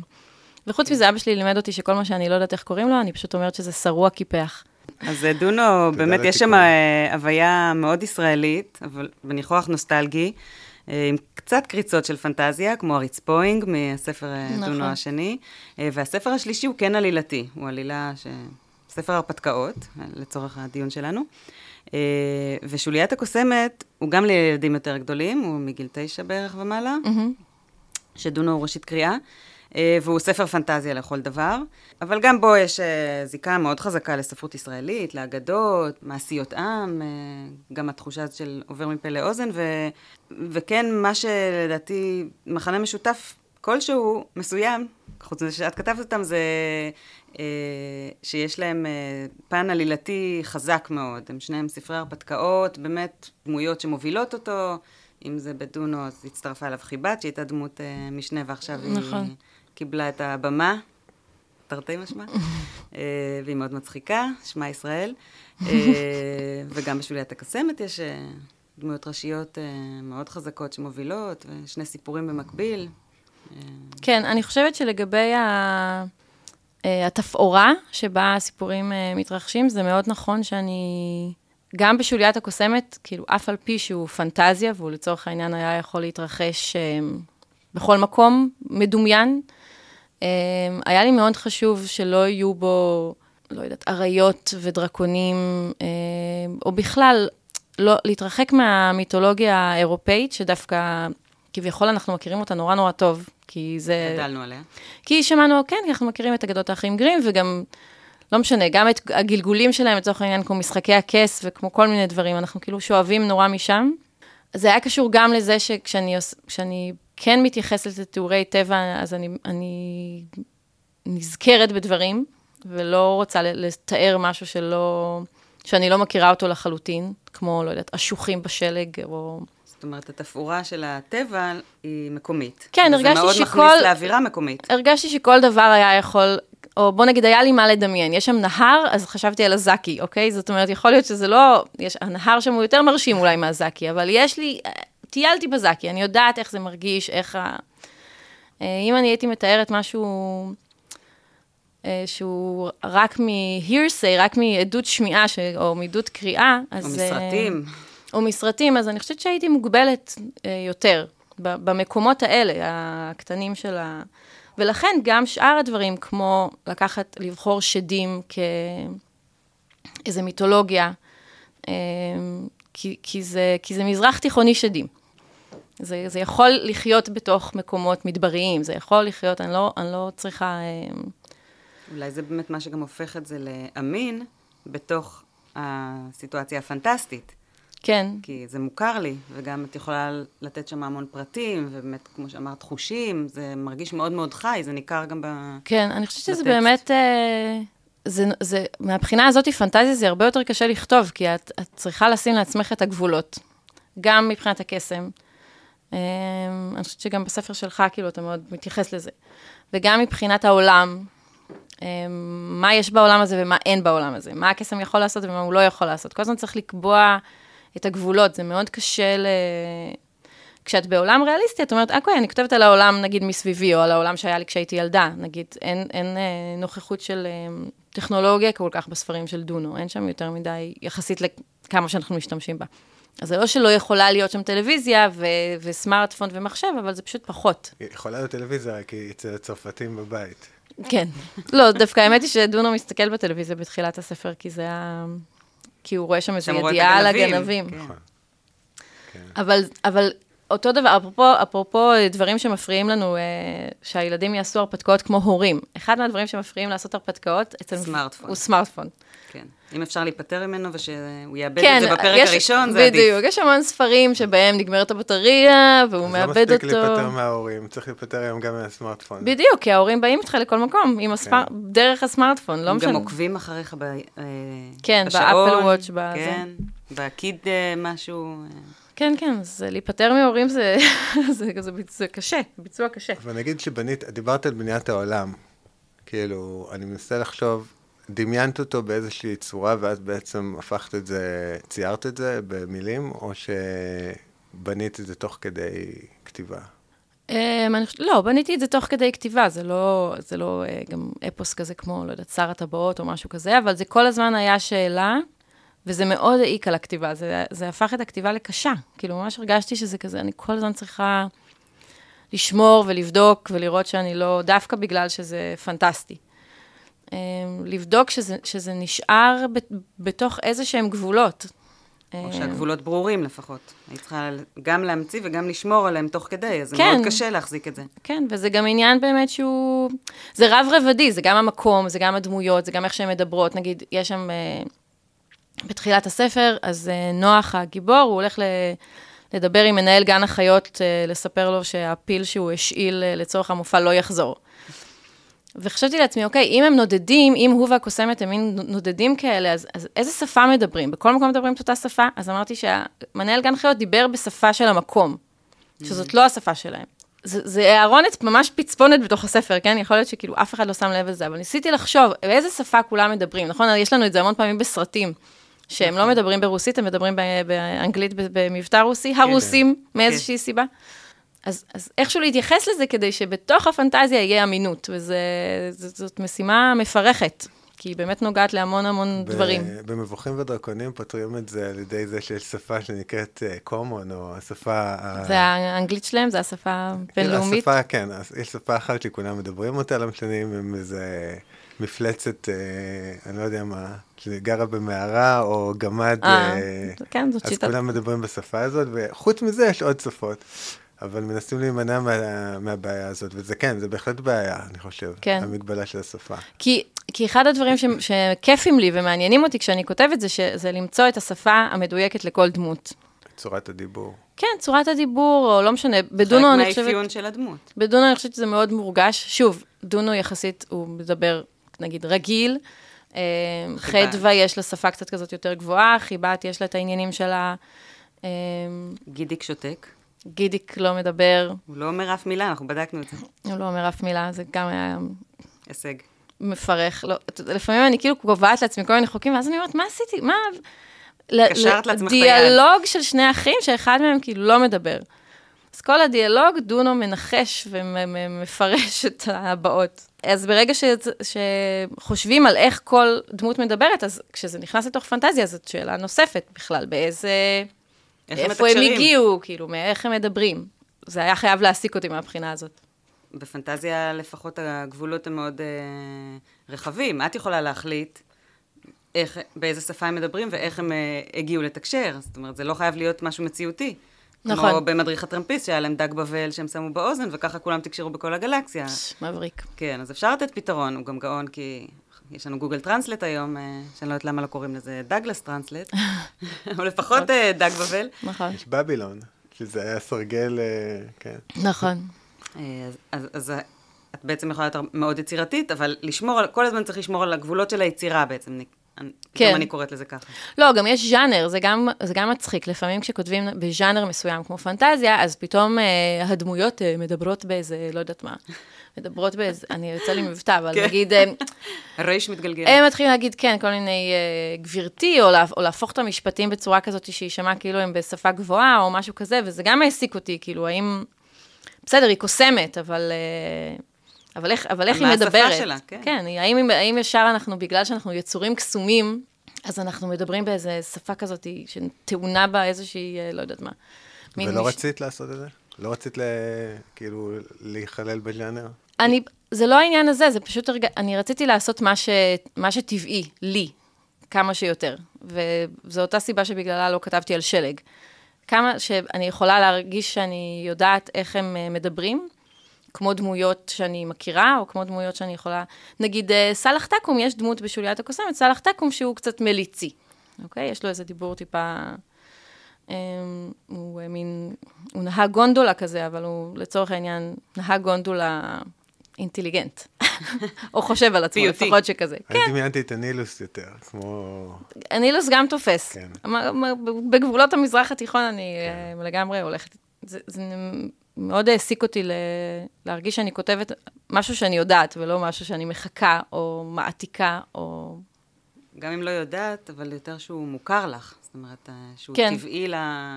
C: וחוץ מזה, אבא שלי לימד אותי שכל מה שאני לא יודעת איך קוראים לו, אני פשוט אומרת שזה שרוע קיפח.
B: אז אה, דונו, באמת יש שם
A: לתיקון.
B: אה, הוויה מאוד ישראלית, אבל בניחוח נוסטלגי, עם קצת קריצות של פנטזיה, כמו אריץ פוינג מהספר אה,
C: נכון.
B: דונו השני, אה, והספר השלישי הוא כן עלילתי, הוא עלילה ש... ספר הרפתקאות, אה, לצורך הדיון שלנו. אה, ושוליית הקוסמת הוא גם לילדים יותר גדולים, הוא מגיל תשע בערך ומעלה. שדונו הוא ראשית קריאה, אה, והוא ספר פנטזיה לכל דבר, אבל גם בו יש אה, זיקה מאוד חזקה לספרות ישראלית, לאגדות, מעשיות עם, אה, גם התחושה הזאת של עובר מפה לאוזן, ו, וכן, מה שלדעתי מכנה משותף כלשהו, מסוים, חוץ מזה שאת כתבת אותם, זה אה, שיש להם אה, פן עלילתי חזק מאוד. הם שניהם ספרי הרפתקאות, באמת דמויות שמובילות אותו. אם זה בדונו, אז הצטרפה אליו חיבת, שהייתה דמות אה, משנה, ועכשיו
C: נכון.
B: היא קיבלה את הבמה, תרתי משמע, אה, והיא מאוד מצחיקה, שמה ישראל. אה, וגם בשוליית הקסמת יש אה, דמויות ראשיות מאוד חזקות שמובילות, ושני סיפורים במקביל.
C: כן, אני חושבת שלגבי ה... התפאורה שבה הסיפורים מתרחשים, זה מאוד נכון שאני, גם בשוליית הקוסמת, כאילו, אף על פי שהוא פנטזיה, והוא לצורך העניין היה יכול להתרחש בכל מקום מדומיין, אה, היה לי מאוד חשוב שלא יהיו בו, לא יודעת, אריות ודרקונים, אה, או בכלל, לא, להתרחק מהמיתולוגיה האירופאית, שדווקא כביכול אנחנו מכירים אותה נורא נורא טוב, כי זה...
B: גדלנו עליה.
C: כי שמענו, כן, כי אנחנו מכירים את אגדות האחים גרים, וגם, לא משנה, גם את הגלגולים שלהם, לצורך העניין, כמו משחקי הכס וכמו כל מיני דברים, אנחנו כאילו שואבים נורא משם. זה היה קשור גם לזה שכשאני כן מתייחסת לתיאורי טבע, אז אני, אני נזכרת בדברים, ולא רוצה לתאר משהו שלא, שאני לא מכירה אותו לחלוטין, כמו, לא יודעת, אשוחים בשלג, או...
B: זאת אומרת, התפאורה של הטבע היא מקומית.
C: כן, הרגשתי
B: וזה מאוד
C: שכל-
B: מכניס לאווירה מקומית.
C: הרגשתי שכל דבר היה יכול, או בוא נגיד, היה לי מה לדמיין. יש שם נהר, אז חשבתי על הזקי, אוקיי? זאת אומרת, יכול להיות שזה לא, יש, הנהר שם הוא יותר מרשים אולי מהזקי, אבל יש לי, טיילתי בזקי, אני יודעת איך זה מרגיש, איך ה... אה, אם אני הייתי מתארת משהו אה, שהוא רק מ-hearsay, רק מעדות שמיעה, ש... או מעדות קריאה,
B: או
C: אז... אה,
B: מסרטים.
C: או מסרטים, אז אני חושבת שהייתי מוגבלת יותר במקומות האלה, הקטנים של ה... ולכן גם שאר הדברים, כמו לקחת, לבחור שדים כאיזה מיתולוגיה, כי, כי, זה, כי זה מזרח תיכוני שדים. זה, זה יכול לחיות בתוך מקומות מדבריים, זה יכול לחיות, אני לא, אני לא צריכה... אה,
B: אולי זה באמת מה שגם הופך את זה לאמין בתוך הסיטואציה הפנטסטית.
C: כן,
B: כי זה מוכר לי, וגם את יכולה לתת שם המון פרטים, ובאמת, כמו שאמרת, חושים, זה מרגיש מאוד מאוד חי, זה ניכר גם ב...
C: כן, אני חושבת שזה
B: בטקסט.
C: באמת, אה, זה, זה, מהבחינה הזאת פנטזיה זה הרבה יותר קשה לכתוב, כי את, את צריכה לשים לעצמך את הגבולות, גם מבחינת הקסם. אה, אני חושבת שגם בספר שלך, כאילו, אתה מאוד מתייחס לזה. וגם מבחינת העולם, אה, מה יש בעולם הזה ומה אין בעולם הזה, מה הקסם יכול לעשות ומה הוא לא יכול לעשות. כל הזמן צריך לקבוע את הגבולות, זה מאוד קשה ל... כשאת בעולם ריאליסטי, את אומרת, אוקיי, אני כותבת על העולם, נגיד, מסביבי, או על העולם שהיה לי כשהייתי ילדה. נגיד, אין, אין אה, נוכחות של אה, טכנולוגיה כל כך בספרים של דונו, אין שם יותר מדי, יחסית לכמה שאנחנו משתמשים בה. אז זה לא שלא יכולה להיות שם טלוויזיה ו- וסמארטפון ומחשב, אבל זה פשוט פחות.
A: היא יכולה להיות טלוויזיה, כי היא אצל הצרפתים בבית.
C: כן. לא, דווקא האמת היא שדונו מסתכל בטלוויזיה בתחילת הספר, כי זה ה... כי הוא רואה שם איזו ידיעה על
B: הגנבים. כן.
A: כן.
C: אבל, אבל אותו דבר, אפרופו, אפרופו דברים שמפריעים לנו, אה, שהילדים יעשו הרפתקאות כמו הורים. אחד מהדברים שמפריעים לעשות הרפתקאות אצל...
B: סמארטפון.
C: הוא סמארטפון.
B: כן. אם אפשר להיפטר ממנו ושהוא יאבד
C: כן,
B: את זה בפרק
C: יש-
B: הראשון, זה עדיף.
C: בדיוק, יש המון ספרים שבהם נגמרת הבטריה, והוא מאבד
A: לא מספיק
C: אותו.
A: להיפטר מההורים, צריך להיפטר היום גם מהסמארטפון.
C: בדיוק, כי ההורים באים איתך לכל מקום, עם הסמאר... דרך הסמארטפון, לא
B: הם
C: משנה.
B: גם עוקבים אחריך ב... אה,
C: כן,
B: בשעון,
C: באפל וואץ', בזה.
B: כן, בקיד אה, משהו. אה,
C: כן, כן, אז להיפטר מהורים זה, זה, זה, ביצוע, זה קשה, ביצוע קשה.
A: אבל נגיד שבנית, דיברת על בניית העולם. כאילו, אני מנסה לחשוב, דמיינת אותו באיזושהי צורה, ואז בעצם הפכת את זה, ציירת את זה במילים, או שבנית את זה תוך כדי כתיבה?
C: חושבת, לא, בניתי את זה תוך כדי כתיבה, זה לא, זה לא uh, גם אפוס כזה כמו, לא יודעת, שר הטבעות או משהו כזה, אבל זה כל הזמן היה שאלה, וזה מאוד העיק על הכתיבה, זה, זה הפך את הכתיבה לקשה. כאילו, ממש הרגשתי שזה כזה, אני כל הזמן צריכה לשמור ולבדוק ולראות שאני לא, דווקא בגלל שזה פנטסטי. Um, לבדוק שזה, שזה נשאר ב, בתוך איזה שהם גבולות.
B: או
C: אה,
B: שהגבולות ברורים לפחות. היית צריכה גם להמציא וגם לשמור עליהם תוך כדי, אז זה
C: כן.
B: מאוד קשה להחזיק את זה.
C: כן, וזה גם עניין באמת שהוא... זה רב-רבדי, זה גם המקום, זה גם הדמויות, זה גם איך שהן מדברות. נגיד, יש שם, אה, בתחילת הספר, אז אה, נוח הגיבור, הוא הולך ל... לדבר עם מנהל גן החיות, אה, לספר לו שהפיל שהוא השאיל לצורך המופע לא יחזור. וחשבתי לעצמי, אוקיי, אם הם נודדים, אם הוא והקוסמת הם מין נודדים כאלה, אז, אז איזה שפה מדברים? בכל מקום מדברים את אותה שפה? אז אמרתי שהמנהל גן חיות דיבר בשפה של המקום, שזאת לא השפה שלהם. זה, זה אהרונת ממש פצפונת בתוך הספר, כן? יכול להיות שכאילו אף אחד לא שם לב לזה, אבל ניסיתי לחשוב, באיזה שפה כולם מדברים, נכון? יש לנו את זה המון פעמים בסרטים, שהם לא מדברים ברוסית, הם מדברים באנגלית במבטא רוסי, הרוסים, מאיזושהי סיבה. אז, אז איכשהו להתייחס לזה כדי שבתוך הפנטזיה יהיה אמינות, וזאת משימה מפרכת, כי היא באמת נוגעת להמון המון
A: ב-
C: דברים.
A: במבוכים ודרקונים פותרים את זה על ידי זה שיש שפה שנקראת uh, common, או השפה... ה-
C: זה האנגלית שלהם, זה השפה הבינלאומית.
A: השפה, כן, אז יש שפה אחת שכולם מדברים אותה, לא משנה אם הם איזה מפלצת, אה, אני לא יודע מה, שגרה במערה או גמד,
C: אה,
A: אה,
C: כן, זאת
A: אז
C: שיטה.
A: כולם מדברים בשפה הזאת, וחוץ מזה יש עוד שפות. אבל מנסים להימנע מה, מהבעיה הזאת, וזה כן, זה בהחלט בעיה, אני חושב,
C: כן.
A: המגבלה של השפה.
C: כי, כי אחד הדברים ש, שכיפים לי ומעניינים אותי כשאני כותבת זה, ש, זה למצוא את השפה המדויקת לכל דמות.
A: צורת הדיבור.
C: כן, צורת הדיבור, או לא משנה,
B: חלק
C: בדונו אני חושבת...
B: מהאפיון של הדמות.
C: בדונו אני חושבת שזה מאוד מורגש. שוב, דונו יחסית, הוא מדבר, נגיד, רגיל. אה. חדווה יש לה שפה קצת כזאת יותר גבוהה, חיבת יש לה את העניינים שלה. אה,
B: גידיק שותק.
C: גידיק לא מדבר,
B: הוא לא אומר אף מילה, אנחנו בדקנו את זה.
C: הוא לא אומר אף מילה, זה גם היה
B: הישג.
C: מפרך. לא, לפעמים אני כאילו קובעת לעצמי כל מיני חוקים, ואז אני אומרת, מה עשיתי? מה...
B: קשרת לעצמך את היד.
C: דיאלוג של שני אחים, שאחד מהם כאילו לא מדבר. אז כל הדיאלוג, דונו מנחש ומפרש את הבאות. אז ברגע ש... שחושבים על איך כל דמות מדברת, אז כשזה נכנס לתוך פנטזיה, זאת שאלה נוספת בכלל, באיזה...
B: איך הם
C: איפה הם? הגיעו, כאילו, מאיך הם מדברים. זה היה חייב להעסיק אותי מהבחינה הזאת.
B: בפנטזיה לפחות הגבולות הם מאוד אה, רחבים. את יכולה להחליט איך, באיזה שפה הם מדברים ואיך הם אה, הגיעו לתקשר. זאת אומרת, זה לא חייב להיות משהו מציאותי.
C: נכון.
B: כמו במדריך הטרמפיסט, שהיה להם דג בבל שהם שמו באוזן, וככה כולם תקשרו בכל הגלקסיה.
C: מבריק.
B: כן, אז אפשר לתת פתרון, הוא גם גאון, כי יש לנו גוגל טרנסלט היום, אה, שאני לא יודעת למה לא קוראים לזה דגלס טרנסלט, אבל לפחות אה, דג בבל.
C: נכון.
A: יש בבילון, שזה היה סרגל, אה, כן.
C: נכון.
B: אז, את בעצם יכולה להיות מאוד יצירתית, אבל לשמור, כל הזמן צריך לשמור על הגבולות של היצירה בעצם.
C: כן.
B: גם אני קוראת לזה ככה.
C: לא, גם יש ז'אנר, זה גם, זה גם מצחיק. לפעמים כשכותבים בז'אנר מסוים כמו פנטזיה, אז פתאום אה, הדמויות אה, מדברות באיזה, לא יודעת מה, מדברות באיזה, אני יוצא לי מבטא, אבל
B: כן.
C: נגיד, אה,
B: הרייש מתגלגל.
C: הם מתחילים להגיד, כן, כל מיני אה, גברתי, או, לה, או להפוך את המשפטים בצורה כזאת שיישמע כאילו הם בשפה גבוהה, או משהו כזה, וזה גם העסיק אותי, כאילו, האם... בסדר, היא קוסמת, אבל... אה, אבל איך, אבל איך היא
B: מה השפה
C: מדברת?
B: שלה, כן.
C: כן, האם, האם ישר אנחנו, בגלל שאנחנו יצורים קסומים, אז אנחנו מדברים באיזה שפה כזאת שטעונה בה איזושהי, לא יודעת מה.
A: ולא מש... רצית לעשות את זה? לא רצית ל... כאילו להיכלל בז'אנר?
C: אני, זה לא העניין הזה, זה פשוט, הרג... אני רציתי לעשות מה, ש... מה שטבעי, לי, כמה שיותר. וזו אותה סיבה שבגללה לא כתבתי על שלג. כמה שאני יכולה להרגיש שאני יודעת איך הם אה, מדברים, כמו דמויות שאני מכירה, או כמו דמויות שאני יכולה... נגיד, אה, סאלח תקום, יש דמות בשוליית הקוסמת, סאלח תקום שהוא קצת מליצי, אוקיי? יש לו איזה דיבור טיפה... אמ, הוא מין... הוא נהג גונדולה כזה, אבל הוא לצורך העניין נהג גונדולה אינטליגנט. או חושב על עצמו, לפחות שכזה.
A: אני כן. דמיינתי את הנילוס יותר, כמו...
C: הנילוס גם תופס. כן. בגבולות המזרח התיכון אני כן. לגמרי הולכת... זה, זה מאוד העסיק אותי ל... להרגיש שאני כותבת משהו שאני יודעת, ולא משהו שאני מחכה, או מעתיקה, או...
B: גם אם לא יודעת, אבל יותר שהוא מוכר לך. זאת אומרת, אה, שהוא כן. טבעי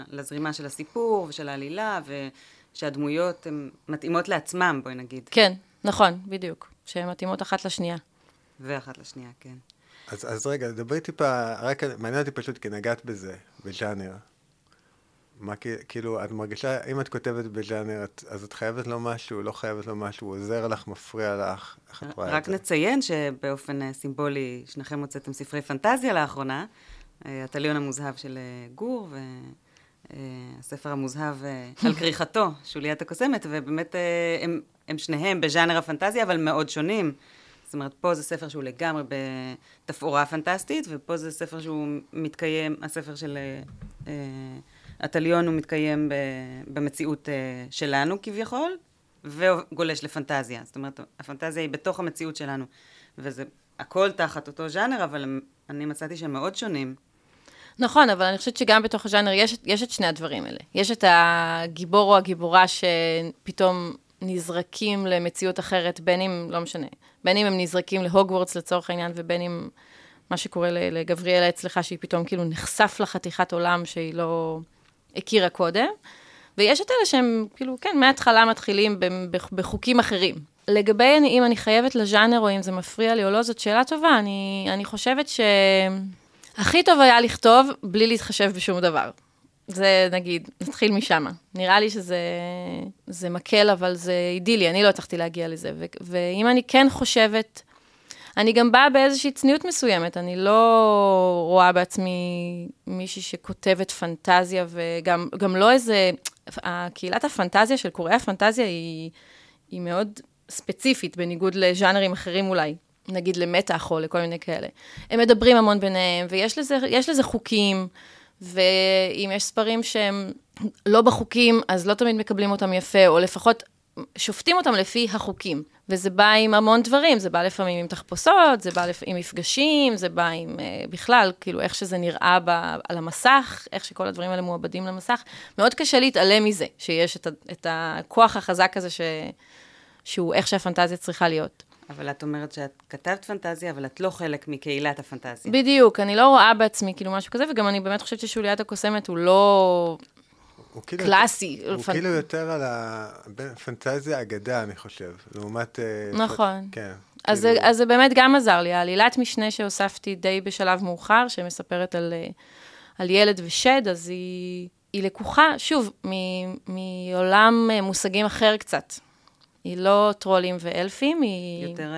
B: לזרימה של הסיפור ושל העלילה, ושהדמויות הן מתאימות לעצמם, בואי נגיד.
C: כן, נכון, בדיוק. שהן מתאימות אחת לשנייה.
B: ואחת לשנייה, כן.
A: אז, אז רגע, דברי טיפה, רק מעניין אותי פשוט כי נגעת בזה, בז'אנר. מה כאילו, את מרגישה, אם את כותבת בז'אנר, אז את חייבת לו משהו, לא חייבת לו משהו, עוזר לך, מפריע לך, איך את רואה
B: את זה? רק נציין שבאופן אה, סימבולי, שניכם הוצאתם ספרי פנטזיה לאחרונה, אה, הטליון המוזהב של אה, גור, והספר המוזהב על כריכתו, שוליית הקוסמת, ובאמת הם, הם שניהם בז'אנר הפנטזיה, אבל מאוד שונים. זאת אומרת, פה זה ספר שהוא לגמרי בתפאורה פנטסטית, ופה זה ספר שהוא מתקיים, הספר של... הטליון הוא מתקיים במציאות אה, שלנו כביכול, וגולש לפנטזיה. זאת אומרת, הפנטזיה היא בתוך המציאות שלנו, וזה הכל תחת אותו ז'אנר, אבל אני מצאתי שהם מאוד שונים.
C: נכון, אבל אני חושבת שגם בתוך הז'אנר יש, יש את שני הדברים האלה. יש את הגיבור או הגיבורה שפתאום נזרקים למציאות אחרת, בין אם, לא משנה, בין אם הם נזרקים להוגוורטס לצורך העניין, ובין אם מה שקורה לגבריאלה אצלך, שהיא פתאום כאילו נחשף לחתיכת עולם שהיא לא... הכירה קודם, ויש את אלה שהם, כאילו, כן, מההתחלה מתחילים בחוקים אחרים. לגבי אם אני חייבת לז'אנר או אם זה מפריע לי או לא, זאת שאלה טובה. אני, אני חושבת שהכי טוב היה לכתוב בלי להתחשב בשום דבר. זה נגיד, נתחיל משם. נראה לי שזה מקל, אבל זה אידילי, אני לא הצלחתי להגיע לזה. ו, ואם אני כן חושבת אני גם באה באיזושהי צניעות מסוימת, אני לא רואה בעצמי מישהי שכותבת פנטזיה, וגם לא איזה... קהילת הפנטזיה של קוראי הפנטזיה היא, היא מאוד ספציפית, בניגוד לז'אנרים אחרים אולי. נגיד למתח או לכל מיני כאלה. הם מדברים המון ביניהם, ויש לזה, לזה חוקים, ואם יש ספרים שהם לא בחוקים, אז לא תמיד מקבלים אותם יפה, או לפחות שופטים אותם לפי החוקים. וזה בא עם המון דברים, זה בא לפעמים עם תחפושות, זה בא עם מפגשים, זה בא עם uh, בכלל, כאילו, איך שזה נראה ב, על המסך, איך שכל הדברים האלה מועבדים למסך. מאוד קשה להתעלם מזה, שיש את, ה, את הכוח החזק הזה, ש, שהוא איך שהפנטזיה צריכה להיות.
B: אבל את אומרת שאת כתבת פנטזיה, אבל את לא חלק מקהילת הפנטזיה.
C: בדיוק, אני לא רואה בעצמי כאילו משהו כזה, וגם אני באמת חושבת ששוליית הקוסמת הוא לא... הוא כאילו קלאסי.
A: הוא פנ... כאילו יותר על הפנטזיה אגדה, אני חושב, לעומת...
C: אה, נכון. פ... כן. אז, כאילו... זה, אז זה באמת גם עזר לי, העלילת משנה שהוספתי די בשלב מאוחר, שמספרת על, אה, על ילד ושד, אז היא, היא לקוחה, שוב, מ, מעולם אה, מושגים אחר קצת. היא לא טרולים ואלפים, היא...
B: יותר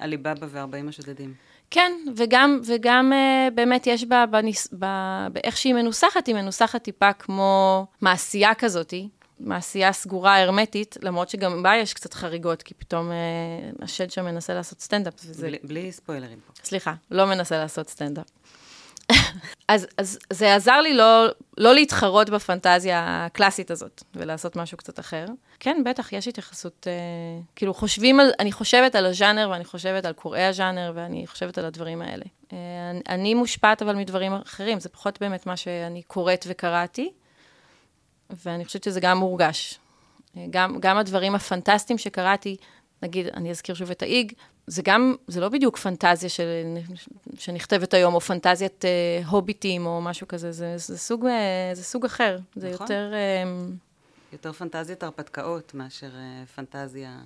B: עליבאבא וארבעים השודדים.
C: כן, וגם, וגם uh, באמת יש בה, בניס, ב, באיך שהיא מנוסחת, היא מנוסחת טיפה כמו מעשייה כזאתי, מעשייה סגורה הרמטית, למרות שגם בה יש קצת חריגות, כי פתאום uh, השד שם מנסה לעשות סטנדאפ.
B: וזה... בלי, בלי ספוילרים פה.
C: סליחה, לא מנסה לעשות סטנדאפ. אז, אז זה עזר לי לא, לא להתחרות בפנטזיה הקלאסית הזאת, ולעשות משהו קצת אחר. כן, בטח, יש התייחסות, אה, כאילו חושבים על, אני חושבת על הז'אנר, ואני חושבת על קוראי הז'אנר, ואני חושבת על הדברים האלה. אה, אני, מושפעת אבל מדברים אחרים, זה פחות באמת מה שאני קוראת וקראתי, ואני חושבת שזה גם מורגש. אה, גם, גם הדברים הפנטסטיים שקראתי, נגיד, אני אזכיר שוב את האיג, זה גם, זה לא בדיוק פנטזיה של, שנכתבת היום, או פנטזיית אה, הוביטים, או משהו כזה, זה, זה, סוג, אה, זה סוג אחר. זה נכון. יותר... אה,
B: יותר פנטזיית הרפתקאות מאשר אה, פנטזיה...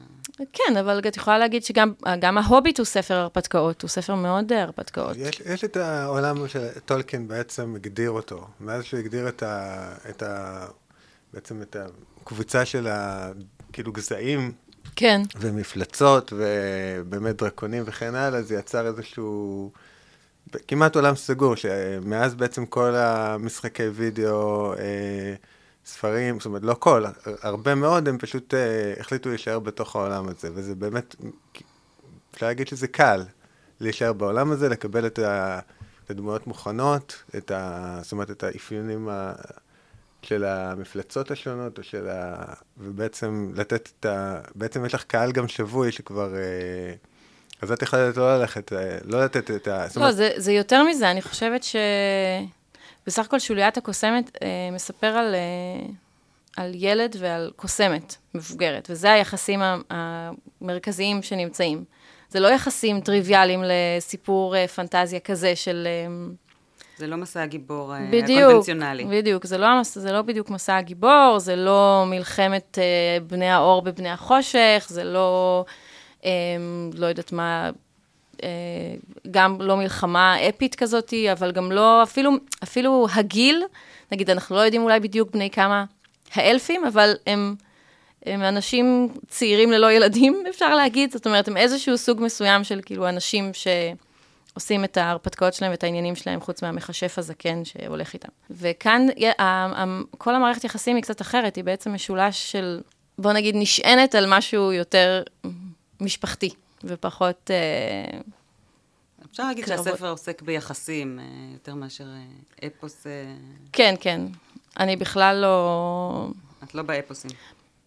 C: כן, אבל את יכולה להגיד שגם גם ההוביט הוא ספר הרפתקאות, הוא ספר מאוד אה, הרפתקאות.
A: יש, יש את העולם שטולקין בעצם הגדיר אותו. מאז שהוא הגדיר את ה... את ה בעצם את הקבוצה של ה... כאילו גזעים.
C: כן.
A: ומפלצות, ובאמת דרקונים וכן הלאה, זה יצר איזשהו... כמעט עולם סגור, שמאז בעצם כל המשחקי וידאו... אה, ספרים, זאת אומרת, לא כל, הרבה מאוד, הם פשוט uh, החליטו להישאר בתוך העולם הזה, וזה באמת, אפשר להגיד שזה קל להישאר בעולם הזה, לקבל את, את הדמויות מוכנות, את ה, זאת אומרת, את האפיונים ה, של המפלצות השונות, או של ה... ובעצם לתת את ה... בעצם יש לך קהל גם שבוי שכבר... Uh, אז את יכולה לא ללכת, אה, לא לתת את ה...
C: לא, אומרת... זה, זה יותר מזה, אני חושבת ש... בסך הכל שוליית הקוסמת אה, מספר על, אה, על ילד ועל קוסמת מבוגרת, וזה היחסים המרכזיים שנמצאים. זה לא יחסים טריוויאליים לסיפור אה, פנטזיה כזה של... אה,
B: זה לא מסע הגיבור
C: בדיוק,
B: הקונבנציונלי.
C: בדיוק, זה לא, זה לא בדיוק מסע הגיבור, זה לא מלחמת אה, בני האור בבני החושך, זה לא, אה, לא יודעת מה, אה, גם לא מלחמה אפית כזאת, אבל גם לא, אפילו, אפילו הגיל, נגיד, אנחנו לא יודעים אולי בדיוק בני כמה האלפים, אבל הם, הם אנשים צעירים ללא ילדים, אפשר להגיד, זאת אומרת, הם איזשהו סוג מסוים של כאילו אנשים שעושים את ההרפתקאות שלהם ואת העניינים שלהם, חוץ מהמכשף הזקן שהולך איתם. וכאן, כל המערכת יחסים היא קצת אחרת, היא בעצם משולש של, בוא נגיד, נשענת על משהו יותר משפחתי. ופחות... אה,
B: אפשר להגיד קרבות. שהספר עוסק ביחסים אה, יותר מאשר אה, אפוס...
C: כן, כן. אני בכלל לא...
B: את לא באפוסים.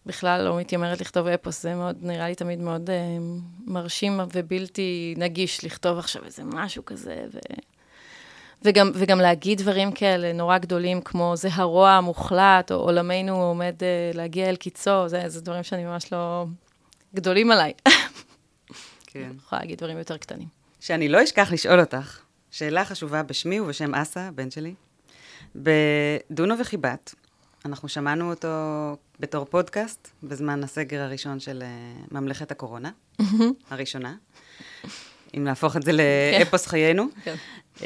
C: בכלל לא מתיימרת לכתוב אפוס, זה מאוד, נראה לי תמיד מאוד אה, מרשים ובלתי נגיש לכתוב עכשיו איזה משהו כזה, ו... וגם, וגם להגיד דברים כאלה נורא גדולים, כמו זה הרוע המוחלט, או עולמנו עומד אה, להגיע אל קיצו, זה, זה דברים שאני ממש לא... גדולים עליי. כן. אני יכולה להגיד דברים יותר קטנים.
B: שאני לא אשכח לשאול אותך, שאלה חשובה בשמי ובשם אסה, הבן שלי. בדונו וחיבת, אנחנו שמענו אותו בתור פודקאסט בזמן הסגר הראשון של uh, ממלכת הקורונה, הראשונה, אם להפוך את זה לאפוס כן. חיינו. כן. uh,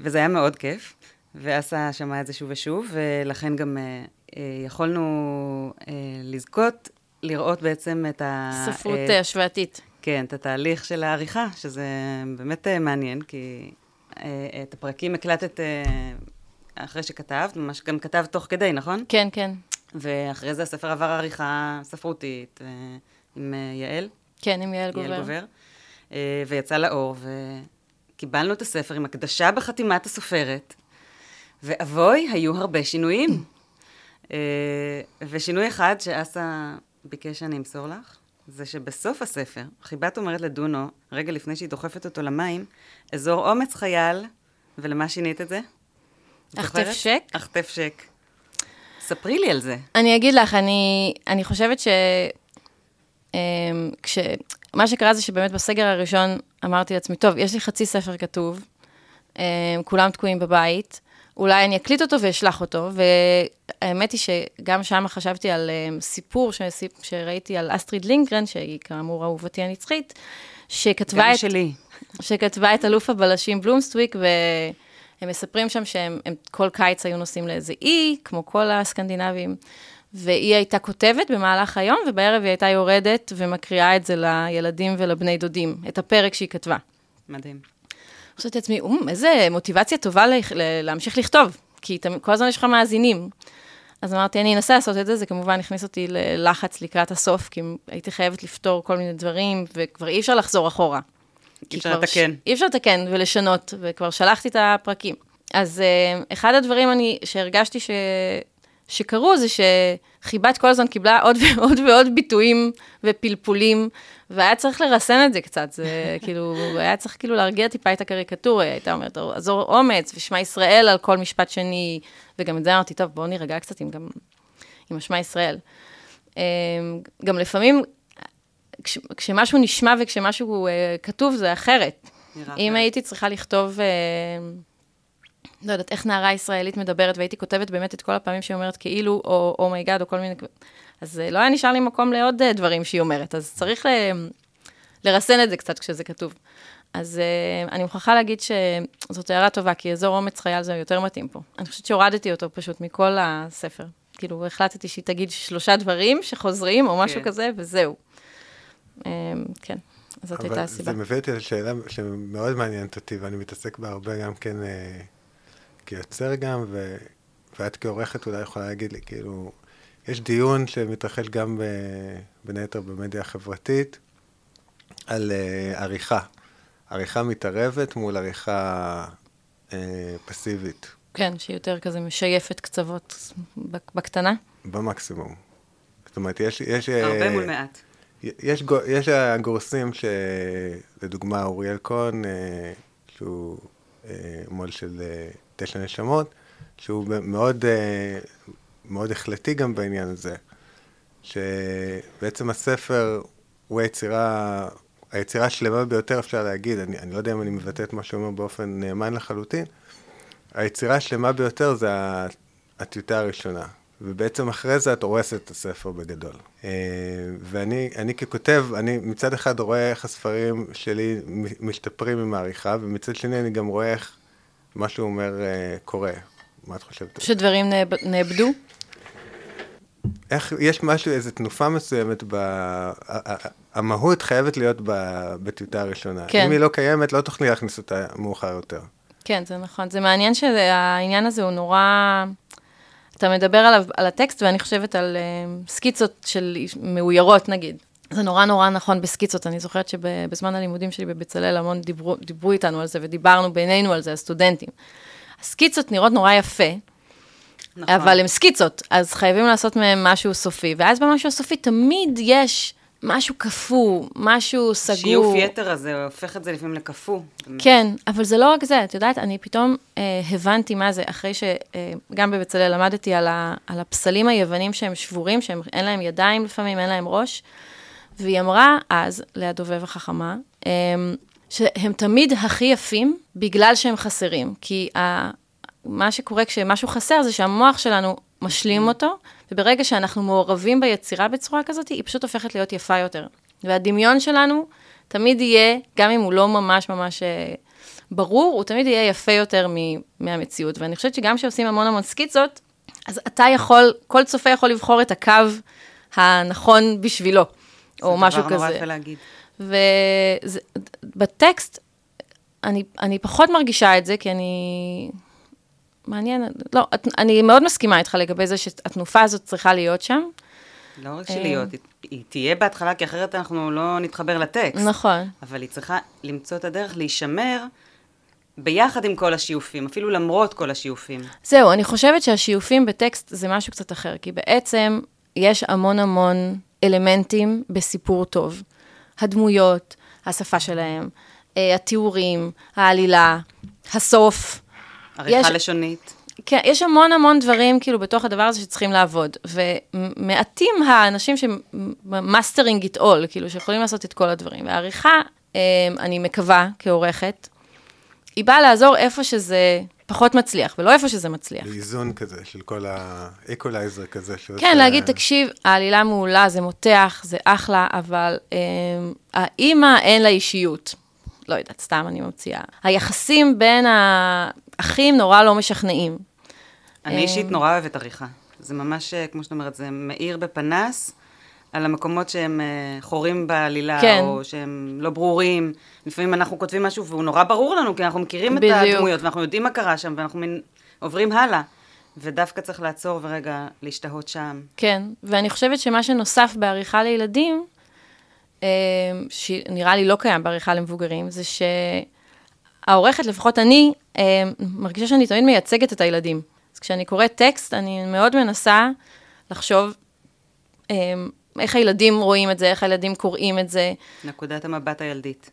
B: וזה היה מאוד כיף, ואסה שמע את זה שוב ושוב, ולכן גם uh, יכולנו לזכות לראות בעצם את ה...
C: ספרות השוואתית.
B: כן, את התהליך של העריכה, שזה באמת מעניין, כי את הפרקים הקלטת אחרי שכתבת, ממש גם כתבת תוך כדי, נכון?
C: כן, כן.
B: ואחרי זה הספר עבר עריכה ספרותית uh, עם uh, יעל.
C: כן, עם יעל גובר. יעל גובר.
B: Uh, ויצא לאור, וקיבלנו את הספר עם הקדשה בחתימת הסופרת, ואבוי, היו הרבה שינויים. ושינוי אחד שאסה ביקש שאני אמסור לך, זה שבסוף הספר, חיבת אומרת לדונו, רגע לפני שהיא דוחפת אותו למים, אזור אומץ חייל, ולמה שינית את זה?
C: אכתף שק?
B: אכתף שק. ספרי לי על זה.
C: אני אגיד לך, אני, אני חושבת ש... אמ, כש... מה שקרה זה שבאמת בסגר הראשון אמרתי לעצמי, טוב, יש לי חצי ספר כתוב, אמ, כולם תקועים בבית, אולי אני אקליט אותו ואשלח אותו, והאמת היא שגם שם חשבתי על um, סיפור שסיפ, שראיתי על אסטריד לינדגרן, שהיא כאמור אהובתי הנצחית, שכתבה את...
B: שלי.
C: שכתבה את אלוף הבלשים בלומקוויסט, והם מספרים שם שהם כל קיץ היו נוסעים לאיזה אי, כמו כל הסקנדינבים, והיא הייתה כותבת במהלך היום, ובערב היא הייתה יורדת ומקריאה את זה לילדים ולבני דודים, את הפרק שהיא כתבה.
B: מדהים.
C: חושבת לעצמי, אום, איזה מוטיבציה טובה להמשיך לכתוב, כי כל הזמן יש לך מאזינים. אז אמרתי, אני אנסה לעשות את זה, זה כמובן הכניס אותי ללחץ לקראת הסוף, כי הייתי חייבת לפתור כל מיני דברים, וכבר אי אפשר לחזור אחורה.
B: אי אפשר לתקן.
C: אי אפשר לתקן ולשנות, וכבר שלחתי את הפרקים. אז uh, אחד הדברים אני, שהרגשתי ש... שקרו זה שחיבת כל הזמן קיבלה עוד ועוד ועוד ביטויים ופלפולים, והיה צריך לרסן את זה קצת, זה כאילו, היה צריך כאילו להרגיע טיפה את הקריקטורה, היא הייתה אומרת, אזור אומץ, ושמע ישראל על כל משפט שני, וגם את זה אמרתי, טוב, בואו נירגע קצת עם גם, עם השמע ישראל. אמ, גם לפעמים, כש, כשמשהו נשמע וכשמשהו uh, כתוב, זה אחרת. אם אחרת. הייתי צריכה לכתוב... Uh, לא יודעת, איך נערה ישראלית מדברת, והייתי כותבת באמת את כל הפעמים שהיא אומרת כאילו, או oh my god, oh או כל מיני... אז לא היה נשאר לי מקום לעוד דברים שהיא אומרת, אז צריך ל... לרסן את זה קצת כשזה כתוב. אז uh, אני מוכרחה להגיד שזאת הערה טובה, כי אזור אומץ חייל זה יותר מתאים פה. אני חושבת שהורדתי אותו פשוט מכל הספר. כאילו, החלטתי שהיא תגיד שלושה דברים שחוזרים, או משהו כן. כזה, וזהו. Um, כן, זאת הייתה הסיבה.
A: זה מביא אותי לשאלה שמאוד מעניינת אותי, ואני מתעסק בה הרבה גם כן uh, כיוצר גם, ו... ואת כעורכת אולי יכולה להגיד לי, כאילו, יש דיון שמתרחש גם ב... בין היתר במדיה החברתית, על uh, עריכה. עריכה מתערבת מול עריכה אה, פסיבית.
C: כן, שהיא יותר כזה משייפת קצוות בקטנה.
A: במקסימום. זאת אומרת, יש... יש
B: הרבה אה, מול מעט.
A: יש, יש הגורסים שלדוגמה אוריאל כהן, אה, שהוא אה, מו"ל של אה, תשע נשמות, שהוא מאוד, אה, מאוד החלטי גם בעניין הזה, שבעצם הספר הוא היצירה היצירה השלמה ביותר, אפשר להגיד, אני, אני לא יודע אם אני מבטא את מה שהוא אומר באופן נאמן לחלוטין, היצירה השלמה ביותר זה הטיוטה הראשונה. ובעצם אחרי זה את הורסת את הספר בגדול. אה, ואני ככותב, אני מצד אחד רואה איך הספרים שלי משתפרים עם העריכה, ומצד שני אני גם רואה איך מה שהוא אומר אה, קורה. מה את חושבת?
C: שדברים נאבדו?
A: איך, יש משהו, איזו תנופה מסוימת, ב, המהות חייבת להיות בטיוטה הראשונה. כן. אם היא לא קיימת, לא תוכלי להכניס אותה מאוחר יותר.
C: כן, זה נכון. זה מעניין שהעניין הזה הוא נורא... אתה מדבר עליו, על הטקסט, ואני חושבת על uh, סקיצות של מאוירות, נגיד. זה נורא נורא נכון בסקיצות. אני זוכרת שבזמן הלימודים שלי בבצלאל המון דיברו, דיברו איתנו על זה, ודיברנו בינינו על זה, הסטודנטים. הסקיצות נראות נורא יפה, נכון. אבל הן סקיצות, אז חייבים לעשות מהן משהו סופי, ואז במשהו הסופי תמיד יש משהו קפוא, משהו סגור.
B: שיוף יתר הזה הופך את זה לפעמים לקפוא.
C: כן, אבל זה לא רק זה, את יודעת, אני פתאום אה, הבנתי מה זה, אחרי שגם אה, בבצלאל למדתי על, ה, על הפסלים היוונים שהם שבורים, שאין להם ידיים לפעמים, אין להם ראש, והיא אמרה אז, להדובב החכמה, אה, שהם תמיד הכי יפים בגלל שהם חסרים, כי ה, מה שקורה כשמשהו חסר זה שהמוח שלנו משלים אותו, וברגע שאנחנו מעורבים ביצירה בצורה כזאת, היא פשוט הופכת להיות יפה יותר. והדמיון שלנו תמיד יהיה, גם אם הוא לא ממש ממש אה, ברור, הוא תמיד יהיה יפה יותר מהמציאות. ואני חושבת שגם כשעושים המון המון סקיצות, אז אתה יכול, כל צופה יכול לבחור את הקו הנכון בשבילו, או משהו כזה. זה דבר נורא יפה להגיד. ובטקסט, אני, אני פחות מרגישה את זה, כי אני מעניין, לא, את, אני מאוד מסכימה איתך לגבי זה שהתנופה הזאת צריכה להיות שם.
B: לא רק שלהיות, היא, היא תהיה בהתחלה, כי אחרת אנחנו לא נתחבר לטקסט.
C: נכון.
B: אבל היא צריכה למצוא את הדרך להישמר ביחד עם כל השיופים, אפילו למרות כל השיופים.
C: זהו, אני חושבת שהשיופים בטקסט זה משהו קצת אחר, כי בעצם יש המון המון אלמנטים בסיפור טוב. הדמויות, השפה שלהם, אה, התיאורים, העלילה, הסוף.
B: עריכה יש, לשונית.
C: כן, יש המון המון דברים כאילו בתוך הדבר הזה שצריכים לעבוד, ומעטים האנשים ש mastering it all, כאילו שיכולים לעשות את כל הדברים. והעריכה, אמ, אני מקווה, כעורכת, היא באה לעזור איפה שזה פחות מצליח, ולא איפה שזה מצליח.
A: איזון כזה, של כל האקולייזר כזה.
C: שעושה... כן, להגיד, תקשיב, העלילה מעולה, זה מותח, זה אחלה, אבל אה, האימא אין לה אישיות. לא יודעת, סתם אני ממציאה. היחסים בין האחים נורא לא משכנעים.
B: אני אישית אה, נורא אוהבת עריכה. זה ממש, אה, כמו שאת אומרת, זה מאיר בפנס על המקומות שהם אה, חורים בעלילה, כן. או שהם לא ברורים. לפעמים אנחנו כותבים משהו והוא נורא ברור לנו, כי אנחנו מכירים בדיוק. את הדמויות, ואנחנו יודעים מה קרה שם, ואנחנו מין, עוברים הלאה. ודווקא צריך לעצור ורגע להשתהות שם.
C: כן, ואני חושבת שמה שנוסף בעריכה לילדים, שנראה לי לא קיים בעריכה למבוגרים, זה שהעורכת, לפחות אני, מרגישה שאני תמיד מייצגת את הילדים. אז כשאני קוראת טקסט, אני מאוד מנסה לחשוב איך הילדים רואים את זה, איך הילדים קוראים את זה.
B: נקודת המבט הילדית.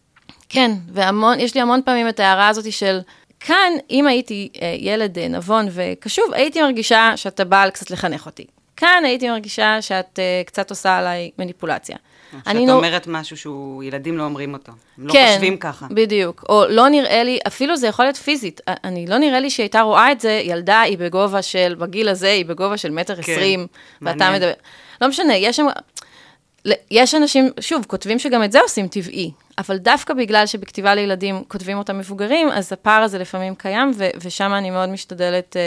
C: כן, ויש לי המון פעמים את ההערה הזאת של, כאן, אם הייתי ילד נבון וקשוב, הייתי מרגישה שאתה בא קצת לחנך אותי. כאן הייתי מרגישה שאת קצת עושה עליי מניפולציה.
B: שאת
C: אני נו-
B: אומרת משהו שהוא, ילדים לא אומרים אותו. הם לא
C: כן,
B: חושבים ככה.
C: בדיוק. או לא נראה לי, אפילו זה יכול להיות פיזית. א- אני, לא נראה לי שהיא הייתה רואה את זה, ילדה היא בגובה של, בגיל הזה היא בגובה של מטר
B: כן,
C: עשרים, ואתה
B: מעניין.
C: מדבר... לא משנה, יש שם... יש אנשים, שוב, כותבים שגם את זה עושים טבעי, אבל דווקא בגלל שבכתיבה לילדים כותבים אותם מבוגרים, אז הפער הזה לפעמים קיים, ו- ושם אני מאוד משתדלת אה,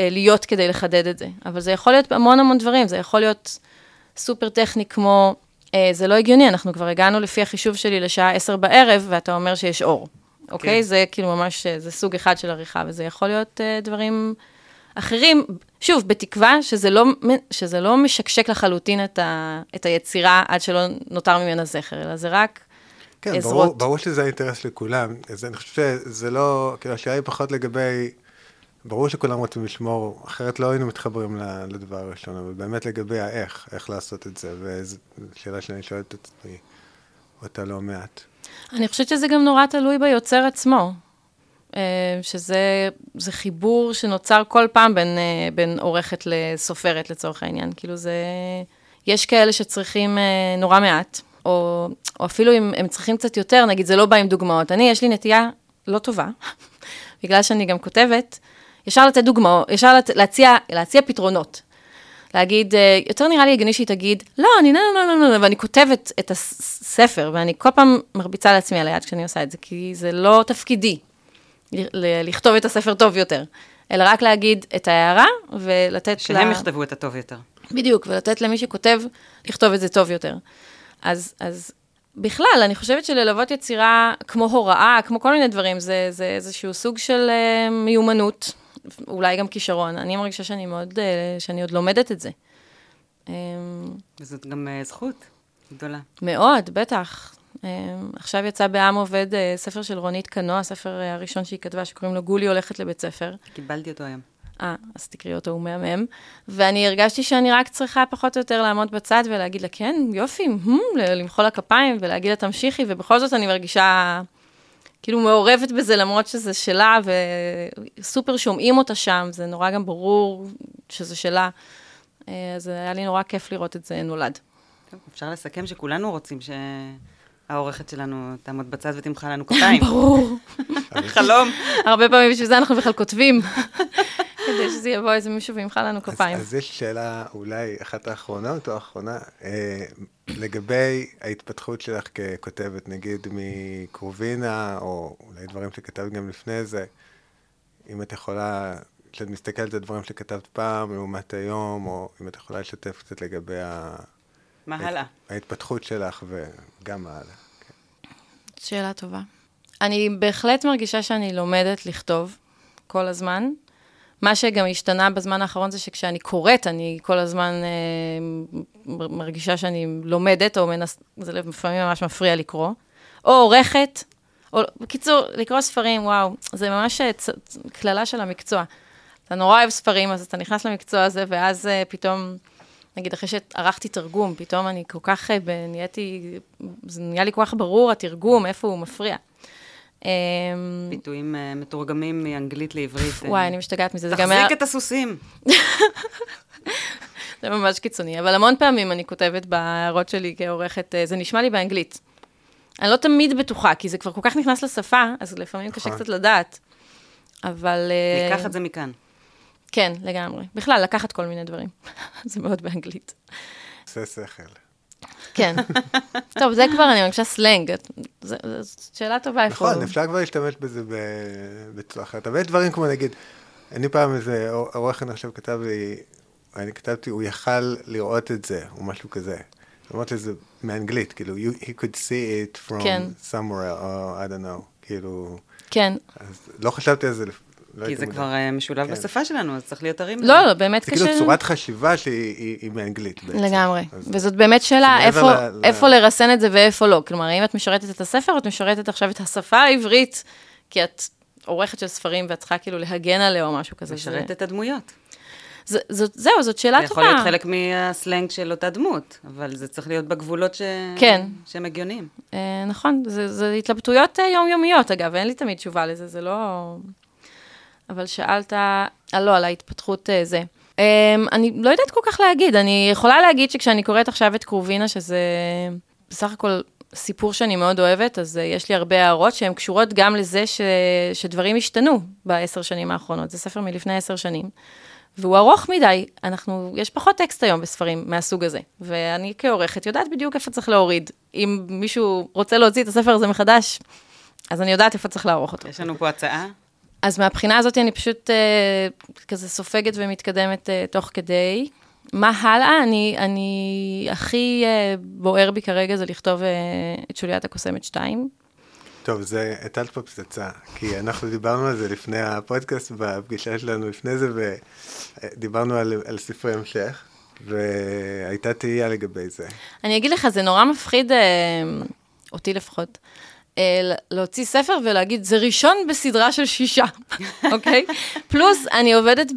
C: אה, להיות כדי לחדד את זה. אבל זה יכול להיות המון המון דברים, זה יכול להיות סופר טכני כמו, אה, זה לא הגיוני, אנחנו כבר הגענו לפי החישוב שלי לשעה 10 בערב, ואתה אומר שיש אור, אוקיי?
B: כן.
C: זה כאילו ממש, אה, זה סוג אחד של עריכה, וזה יכול להיות אה, דברים אחרים, שוב, בתקווה שזה לא, שזה לא משקשק לחלוטין את, ה, את היצירה עד שלא נותר ממנה זכר, אלא זה רק
A: כן, ברור,
C: עזרות.
A: ברור שזה האינטרס לכולם. אז אני חושב שזה לא, כאילו, השאלה היא פחות לגבי, ברור שכולם רוצים לשמור, אחרת לא היינו מתחברים לדבר הראשון, אבל באמת לגבי האיך, איך לעשות את זה, וזו שאלה שאני שואל את עצמי אותה לא מעט.
C: אני חושבת שזה גם נורא תלוי ביוצר עצמו. אה, שזה זה חיבור שנוצר כל פעם בין, אה, בין עורכת לסופרת לצורך העניין. כאילו זה, יש כאלה שצריכים אה, נורא מעט, או, או אפילו אם הם צריכים קצת יותר, נגיד זה לא בא עם דוגמאות. אני, יש לי נטייה לא טובה, בגלל שאני גם כותבת, ישר לתת דוגמאות, ישר לת, להציע, להציע פתרונות. להגיד, אה, יותר נראה לי הגיוני שהיא תגיד, לא, אני לא, לא, לא, לא, ואני כותבת את הספר, ואני כל פעם מרביצה לעצמי על היד כשאני עושה את זה, כי זה לא תפקידי לכתוב את הספר טוב יותר, אלא רק להגיד את ההערה ולתת
B: שהם יכתבו את הטוב יותר.
C: בדיוק, ולתת למי שכותב לכתוב את זה טוב יותר. אז, אז בכלל, אני חושבת שללוות יצירה כמו הוראה, כמו כל מיני דברים, זה, זה איזשהו סוג של uh, מיומנות, אולי גם כישרון. אני מרגישה שאני מאוד, uh, שאני עוד לומדת את זה. Um,
B: וזאת גם אה, זכות גדולה.
C: מאוד, בטח. Um, עכשיו יצא בעם עובד uh, ספר של רונית קנוע, הספר הראשון שהיא כתבה, שקוראים לו גולי הולכת לבית ספר.
B: קיבלתי אותו היום.
C: אה, אז תקראי אותו, הוא מהמם. ואני הרגשתי שאני רק צריכה פחות או יותר לעמוד בצד ולהגיד לה, כן, יופי, למחוא לה כפיים ולהגיד לה, תמשיכי, ובכל זאת אני מרגישה כאילו מעורבת בזה, למרות שזה שלה, וסופר שומעים אותה שם, זה נורא גם ברור שזה שלה. אה, אז היה לי נורא כיף לראות את זה נולד.
B: טוב, אפשר לסכם שכולנו רוצים שהעורכת שלנו תעמוד בצד ותמחא לנו כפיים.
C: ברור.
B: חלום.
C: הרבה פעמים בשביל זה אנחנו בכלל כותבים, כדי שזה יבוא איזה מישהו וימחא לנו כפיים.
A: אז, אז יש שאלה, אולי אחת האחרונות או האחרונה, אה, לגבי ההתפתחות שלך ככותבת, נגיד מקרובינה, או אולי דברים שכתבת גם לפני זה, אם את יכולה, כשאת מסתכלת על דברים שכתבת פעם לעומת היום, או אם את יכולה לשתף קצת לגבי ה...
B: מה הלאה?
A: ההתפתחות שלך וגם הלאה.
C: שאלה טובה. אני בהחלט מרגישה שאני לומדת לכתוב כל הזמן. מה שגם השתנה בזמן האחרון זה שכשאני קוראת, אני כל הזמן אה, מרגישה שאני לומדת, או מנס... זה לפעמים ממש מפריע לקרוא. או עורכת, או בקיצור, לקרוא ספרים, וואו, זה ממש אה, קללה של המקצוע. אתה נורא אוהב ספרים, אז אתה נכנס למקצוע הזה, ואז אה, פתאום, נגיד, אחרי שערכתי תרגום, פתאום אני כל כך, אה, נהייתי, זה נהיה לי כל כך ברור, התרגום, איפה הוא מפריע. אה,
B: ביטויים אה, מתורגמים מאנגלית לעברית. אה,
C: וואי, אני משתגעת מזה, זה גם היה...
B: תחזיק את הסוסים.
C: זה ממש קיצוני, אבל המון פעמים אני כותבת בהערות שלי כעורכת, אה, זה נשמע לי באנגלית. אני לא תמיד בטוחה, כי זה כבר כל כך נכנס לשפה, אז לפעמים קשה
A: נכון.
C: קצת לדעת. אבל...
B: ניקח את זה מכאן.
C: כן, לגמרי. בכלל, לקחת כל מיני דברים. זה מאוד באנגלית.
A: עושה שכל.
C: כן. טוב, זה כבר, אני מרגישה סלנג. זו שאלה טובה איפה
A: נכון. אפשר כבר להשתמש בזה בצורה אחרת. אבל יש דברים כמו נגיד, אני פעם איזה עורך עכשיו כתב לי, אני כתבתי, הוא יכל לראות את זה, או משהו כזה. אמרתי שזה מאנגלית, כאילו, you, he could see it from
C: כן.
A: somewhere, או I don't know, כאילו,
C: כן.
A: אז לא חשבתי על זה, לא
B: כי זה
A: מודע.
B: כבר אה, משולב
A: כן.
B: בשפה שלנו, אז צריך להיות ערים. לזה.
C: לא, לא, באמת
A: זה
C: קשה.
A: כאילו צורת חשיבה שהיא היא, היא מאנגלית בעצם.
C: לגמרי.
A: אז-
C: וזאת באמת שאלה איפה,
A: ל- ל-
C: איפה לרסן את זה ואיפה לא. כלומר, האם את משרתת את הספר, או את משרתת עכשיו את השפה העברית, כי את עורכת של ספרים ואת צריכה כאילו להגן עליה או משהו כזה.
B: לשרת
C: זה,
B: את הדמויות.
C: זה, זאת, זהו, זאת שאלה
B: זה
C: טובה.
B: יכול להיות חלק מהסלנג של אותה דמות, אבל זה צריך להיות בגבולות ש...
C: כן.
B: שהם הגיוניים.
C: אה, נכון, זה, זה התלבטויות אה, יומיומיות, אגב, אין לי תמיד תשובה לזה, זה לא... אבל שאלת, אה, לא, על ההתפתחות אה, זה. Um, אני לא יודעת כל כך להגיד, אני יכולה להגיד שכשאני קוראת עכשיו את קרובינה, שזה בסך הכל סיפור שאני מאוד אוהבת, אז uh, יש לי הרבה הערות שהן קשורות גם לזה ש, שדברים השתנו בעשר שנים האחרונות. זה ספר מלפני עשר שנים, והוא ארוך מדי. אנחנו, יש פחות טקסט היום בספרים מהסוג הזה, ואני כעורכת יודעת בדיוק איפה צריך להוריד. אם מישהו רוצה להוציא את הספר הזה מחדש, אז אני יודעת איפה צריך לערוך אותו.
B: יש לנו פה הצעה.
C: אז מהבחינה הזאת אני פשוט אה, כזה סופגת ומתקדמת אה, תוך כדי. מה הלאה? אני, אני הכי אה, בוער בי כרגע זה לכתוב אה, את שוליית הקוסמת 2.
A: טוב, זה הטלת פה פצצה, כי אנחנו דיברנו על זה לפני הפודקאסט, בפגישה שלנו לפני זה, ודיברנו על, על ספרי המשך, והייתה תהייה לגבי זה.
C: אני אגיד לך, זה נורא מפחיד, אותי לפחות. אה, להוציא ספר ולהגיד, זה ראשון בסדרה של שישה, אוקיי? פלוס, אני עובדת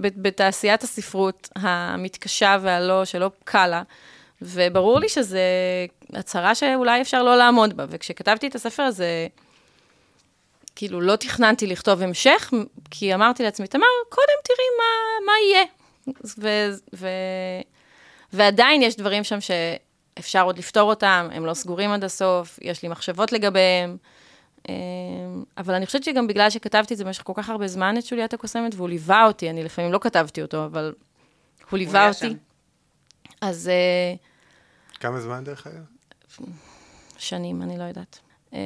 C: בתעשיית הספרות המתקשה והלא, שלא קלה, וברור לי שזו הצהרה שאולי אפשר לא לעמוד בה. וכשכתבתי את הספר הזה, כאילו, לא תכננתי לכתוב המשך, כי אמרתי לעצמי, תמר, קודם תראי מה, מה יהיה. ו, ו, ועדיין יש דברים שם ש... אפשר עוד לפתור אותם, הם לא סגורים עד הסוף, יש לי מחשבות לגביהם. אמ, אבל אני חושבת שגם בגלל שכתבתי את זה במשך כל כך הרבה זמן, את שוליית הקוסמת, והוא ליווה אותי, אני לפעמים לא כתבתי אותו, אבל הוא ליווה אותי. שם. אז... אה,
A: כמה זמן דרך אגב?
C: שנים, אני לא יודעת. אמ,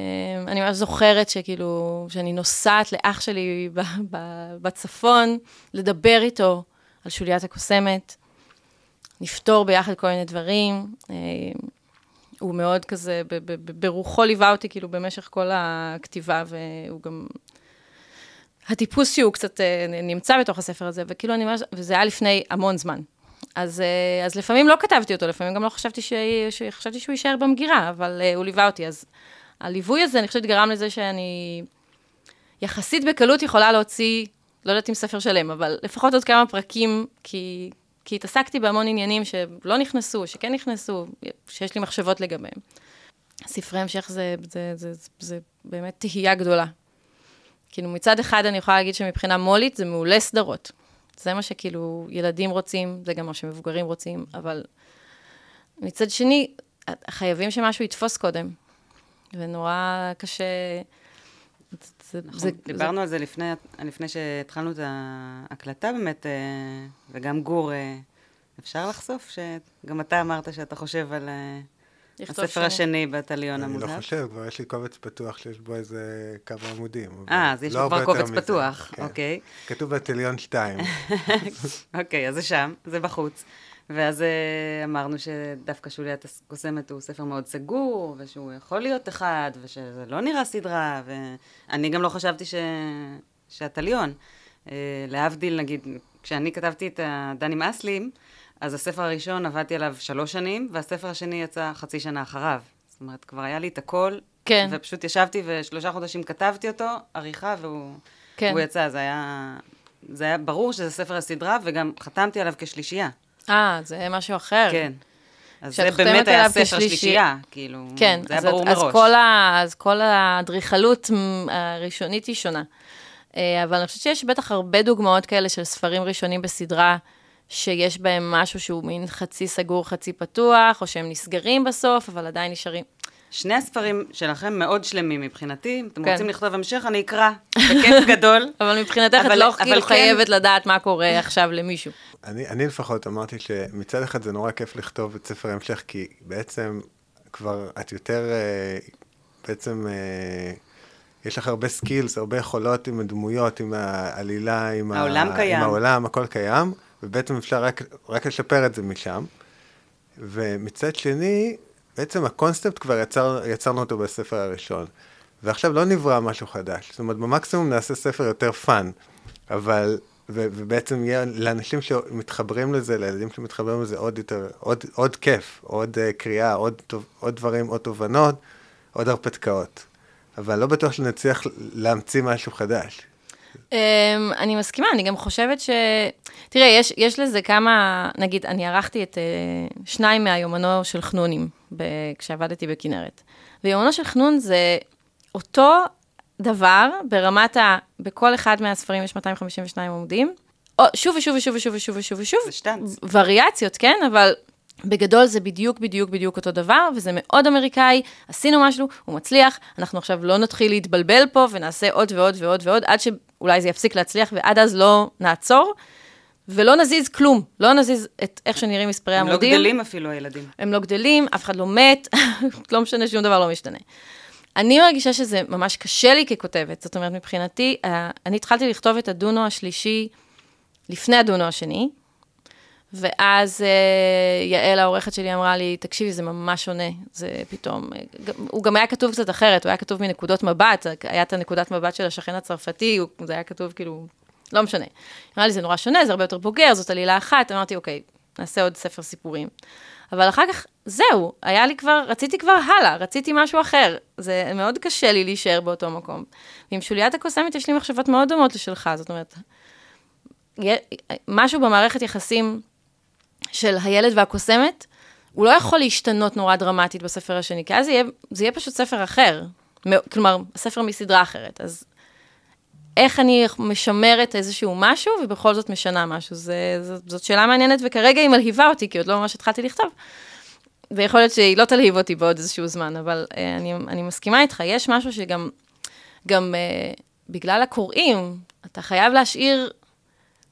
C: אני ממש זוכרת שכאילו, שאני נוסעת לאח שלי בצפון, לדבר איתו על שוליית הקוסמת. נפתור ביחד כל מיני דברים. אה, הוא מאוד כזה, ברוחו ליווה אותי כאילו במשך כל הכתיבה, והוא גם... הטיפוס שהוא קצת אה, נמצא בתוך הספר הזה, וכאילו אני ממש, וזה היה לפני המון זמן. אז, אה, אז לפעמים לא כתבתי אותו, לפעמים גם לא חשבתי, ש... חשבתי שהוא יישאר במגירה, אבל הוא ליווה אותי. אז הליווי הזה, אני חושבת, גרם לזה שאני יחסית בקלות יכולה להוציא, לא יודעת אם ספר שלם, אבל לפחות עוד כמה פרקים, כי כי התעסקתי בהמון עניינים שלא נכנסו, שכן נכנסו, שיש לי מחשבות לגביהם. ספרי המשך זה, זה, זה, זה, זה באמת תהייה גדולה. כאילו, מצד אחד אני יכולה להגיד שמבחינה מולית זה מעולה סדרות. זה מה שכאילו ילדים רוצים, זה גם מה שמבוגרים רוצים, אבל מצד שני, חייבים שמשהו יתפוס קודם. ונורא קשה...
B: זה, נכון, זה, דיברנו זה... על זה לפני, לפני שהתחלנו את ההקלטה באמת, אה, וגם גור, אה, אפשר לחשוף שגם אתה אמרת שאתה חושב על אה, הספר שני. השני בטליון המוזר?
A: אני לא חושב, כבר יש לי קובץ פתוח שיש בו איזה כמה עמודים.
B: אה, אז יש לא כבר קובץ פתוח, כן. אוקיי.
A: כתוב בטליון 2.
B: אוקיי, אז זה שם, זה בחוץ. ואז uh, אמרנו שדווקא שוליית הקוסמת הוא ספר מאוד סגור, ושהוא יכול להיות אחד, ושזה לא נראה סדרה, ואני גם לא חשבתי ש... שהטליון. Uh, להבדיל, נגיד, כשאני כתבתי את דני מסלים, אז הספר הראשון עבדתי עליו שלוש שנים, והספר השני יצא חצי שנה אחריו. זאת אומרת, כבר היה לי את הכל,
C: כן.
B: ופשוט ישבתי ושלושה חודשים כתבתי אותו, עריכה, והוא כן. יצא. זה היה, זה היה ברור שזה ספר הסדרה, וגם חתמתי עליו כשלישייה.
C: אה, זה משהו אחר.
B: כן. אז זה באמת היה ספר שלישייה, כאילו,
C: כן,
B: זה היה ברור
C: אז
B: מראש.
C: כל ה, אז כל האדריכלות הראשונית היא שונה. אה, אבל אני חושבת שיש בטח הרבה דוגמאות כאלה של ספרים ראשונים בסדרה, שיש בהם משהו שהוא מין חצי סגור, חצי פתוח, או שהם נסגרים בסוף, אבל עדיין נשארים.
B: שני הספרים שלכם מאוד שלמים מבחינתי. אם אתם כן. רוצים לכתוב המשך, אני אקרא, בכיף גדול.
C: אבל מבחינתך את לא כאילו כן... חייבת לדעת מה קורה עכשיו למישהו.
A: אני, אני לפחות אמרתי שמצד אחד זה נורא כיף לכתוב את ספר ההמשך, כי בעצם כבר את יותר, אה, בעצם אה, יש לך הרבה skills, הרבה יכולות עם הדמויות, עם העלילה, עם
B: העולם ה... קיים.
A: עם העולם, הכל קיים, ובעצם אפשר רק, רק לשפר את זה משם. ומצד שני, בעצם הקונספט כבר יצר, יצרנו אותו בספר הראשון. ועכשיו לא נברא משהו חדש. זאת אומרת, במקסימום נעשה ספר יותר fun, אבל ו- ובעצם יהיה לאנשים שמתחברים לזה, לילדים שמתחברים לזה עוד יותר, עוד, עוד כיף, עוד uh, קריאה, עוד, עוד דברים, עוד תובנות, עוד הרפתקאות. אבל לא בטוח שנצליח להמציא משהו חדש.
C: Um, אני מסכימה, אני גם חושבת ש... תראה, יש, יש לזה כמה, נגיד, אני ערכתי את uh, שניים מהיומנו של חנונים, ב... כשעבדתי בכנרת. ויומנו של חנון זה אותו דבר ברמת ה... בכל אחד מהספרים יש 252 עמודים, או, שוב ושוב ושוב ושוב ושוב ושוב ושוב.
B: זה שטנץ.
C: וריאציות, כן? אבל בגדול זה בדיוק בדיוק בדיוק אותו דבר, וזה מאוד אמריקאי, עשינו משהו, הוא מצליח, אנחנו עכשיו לא נתחיל להתבלבל פה ונעשה עוד ועוד ועוד ועוד, עד שאולי זה יפסיק להצליח, ועד אז לא נעצור, ולא נזיז כלום, לא נזיז את איך שנראים מספרי
B: הם לא
C: עמודים.
B: גדלים אפילו, הילדים.
C: הם לא גדלים, אף אחד לא מת, לא משנה, שום דבר לא משתנה. אני מרגישה שזה ממש קשה לי ככותבת, זאת אומרת, מבחינתי, אה, אני התחלתי לכתוב את הדונו השלישי לפני הדונו השני, ואז אה, יעל העורכת שלי אמרה לי, תקשיבי, זה ממש שונה, זה פתאום, אה, הוא גם היה כתוב קצת אחרת, הוא היה כתוב מנקודות מבט, היה את הנקודת מבט של השכן הצרפתי, הוא- זה היה כתוב כאילו, לא משנה. אמרה לי, זה נורא שונה, זה הרבה יותר בוגר, זאת עלילה אחת, אמרתי, אוקיי, נעשה עוד ספר סיפורים. אבל אחר כך, זהו, היה לי כבר, רציתי כבר הלאה, רציתי משהו אחר. זה מאוד קשה לי להישאר באותו מקום. ועם שוליית הקוסמת יש לי מחשבות מאוד דומות לשלך, זאת אומרת, משהו במערכת יחסים של הילד והקוסמת, הוא לא יכול להשתנות נורא דרמטית בספר השני, כי אז זה יהיה, זה יהיה פשוט ספר אחר. כלומר, ספר מסדרה אחרת. אז איך אני משמרת איזשהו משהו, ובכל זאת משנה משהו? זה, זאת, זאת שאלה מעניינת, וכרגע היא מלהיבה אותי, כי עוד לא ממש התחלתי לכתוב. ויכול להיות שהיא לא תלהיב אותי בעוד איזשהו זמן, אבל אה, אני, אני מסכימה איתך, יש משהו שגם, גם אה, בגלל הקוראים, אתה חייב להשאיר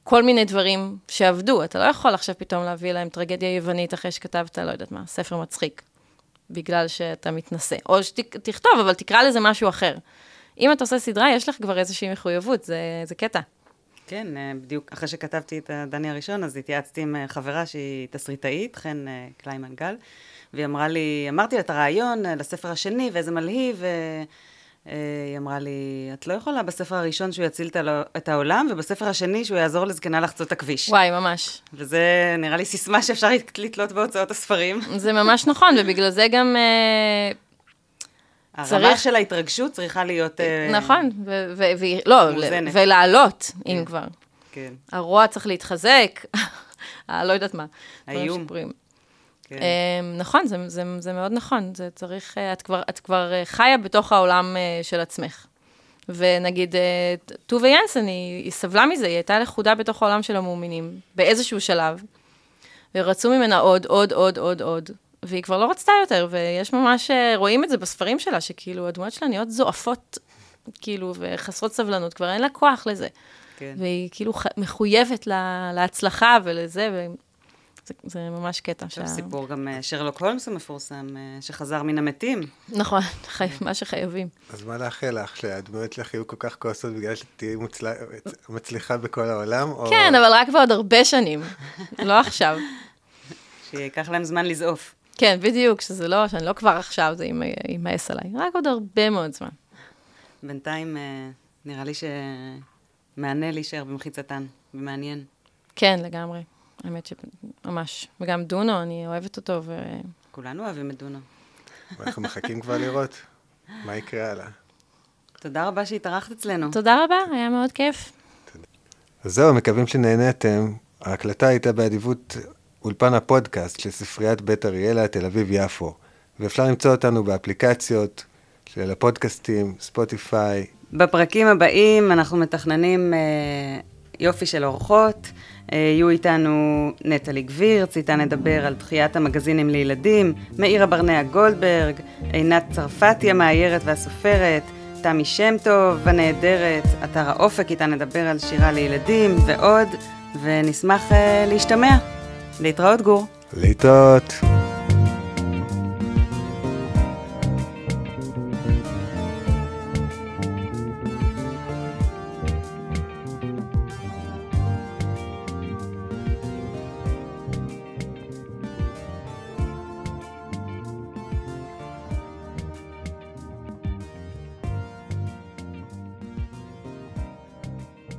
C: כל מיני דברים שעבדו. אתה לא יכול עכשיו פתאום להביא להם טרגדיה יוונית אחרי שכתבת, לא יודעת מה, ספר מצחיק, בגלל שאתה מתנשא. או שתכתוב, אבל תקרא לזה משהו אחר. אם אתה עושה סדרה, יש לך כבר איזושהי מחויבות, זה, זה קטע.
B: כן, אה, בדיוק אחרי שכתבתי את הדני הראשון, אז התייעצתי עם אה, חברה שהיא תסריטאית, חן אה, קליימן גל, והיא אמרה לי, אמרתי לה את הרעיון לספר השני, ואיזה מלהיב, והיא אמרה לי, את לא יכולה בספר הראשון שהוא יציל את העולם, ובספר השני שהוא יעזור לזקנה לחצות את הכביש.
C: וואי, ממש.
B: וזה נראה לי סיסמה שאפשר לתלות בהוצאות הספרים.
C: זה ממש נכון, ובגלל זה גם... אה,
B: הרמה
C: צריך-
B: של ההתרגשות צריכה להיות... אה,
C: נכון, ו- ו- ו- לא,
B: מאוזנת.
C: ולעלות, אם
B: כן.
C: כבר.
B: כן,
C: הרוע צריך להתחזק, אה, לא יודעת מה.
B: האיום. כן.
C: אמ, נכון, זה, זה, זה מאוד נכון, זה צריך, אה, את כבר, את כבר אה, חיה בתוך העולם אה, של עצמך. ונגיד, טובה ינסן, היא, היא סבלה מזה, היא הייתה לכודה בתוך העולם של המאמינים, באיזשהו שלב, ורצו ממנה עוד, עוד, עוד, עוד, עוד, והיא כבר לא רצתה יותר, ויש ממש, רואים את זה בספרים שלה, שכאילו, הדמויות שלה נהיות זועפות, כאילו, וחסרות סבלנות, כבר אין לה כוח לזה.
B: כן.
C: והיא כאילו ח- מחויבת לה, להצלחה ולזה, וזה זה ממש קטע.
B: עכשיו סיפור גם אה, שרלוק הולמס המפורסם, אה, שחזר מן המתים.
C: נכון, חי... מה שחייבים.
A: אז מה לאחל לך, שהדמויות שלך יהיו כל כך כועסות בגלל שתהיי מוצל... מצליחה בכל העולם? או...
C: כן, אבל רק בעוד הרבה שנים, לא עכשיו.
B: שייקח להם זמן לזעוף.
C: כן, בדיוק, שזה לא, שאני לא כבר עכשיו, זה יימ- יימאס עליי, רק עוד הרבה מאוד זמן.
B: בינתיים אה, נראה לי שמענה להישאר במחיצתן, ומעניין.
C: כן, לגמרי. האמת שממש. וגם דונו, אני אוהבת אותו, ו...
B: כולנו אוהבים את דונו.
A: אנחנו מחכים כבר לראות מה יקרה הלאה.
B: תודה רבה שהתארחת אצלנו.
C: תודה רבה, היה מאוד כיף.
A: אז זהו, מקווים שנהניתם. ההקלטה הייתה באדיבות אולפן הפודקאסט של ספריית בית אריאלה, תל אביב-יפו. ואפשר למצוא אותנו באפליקציות של הפודקאסטים, ספוטיפיי.
B: בפרקים הבאים אנחנו מתכננים אה, יופי של אורחות. אה, יהיו איתנו נטלי גבירץ, איתה נדבר על דחיית המגזינים לילדים, מאירה ברנע גולדברג, עינת צרפתי המאיירת והסופרת, תמי שם טוב הנהדרת, אתר האופק, איתה נדבר על שירה לילדים ועוד, ונשמח אה, להשתמע. להתראות גור.
A: להתראות.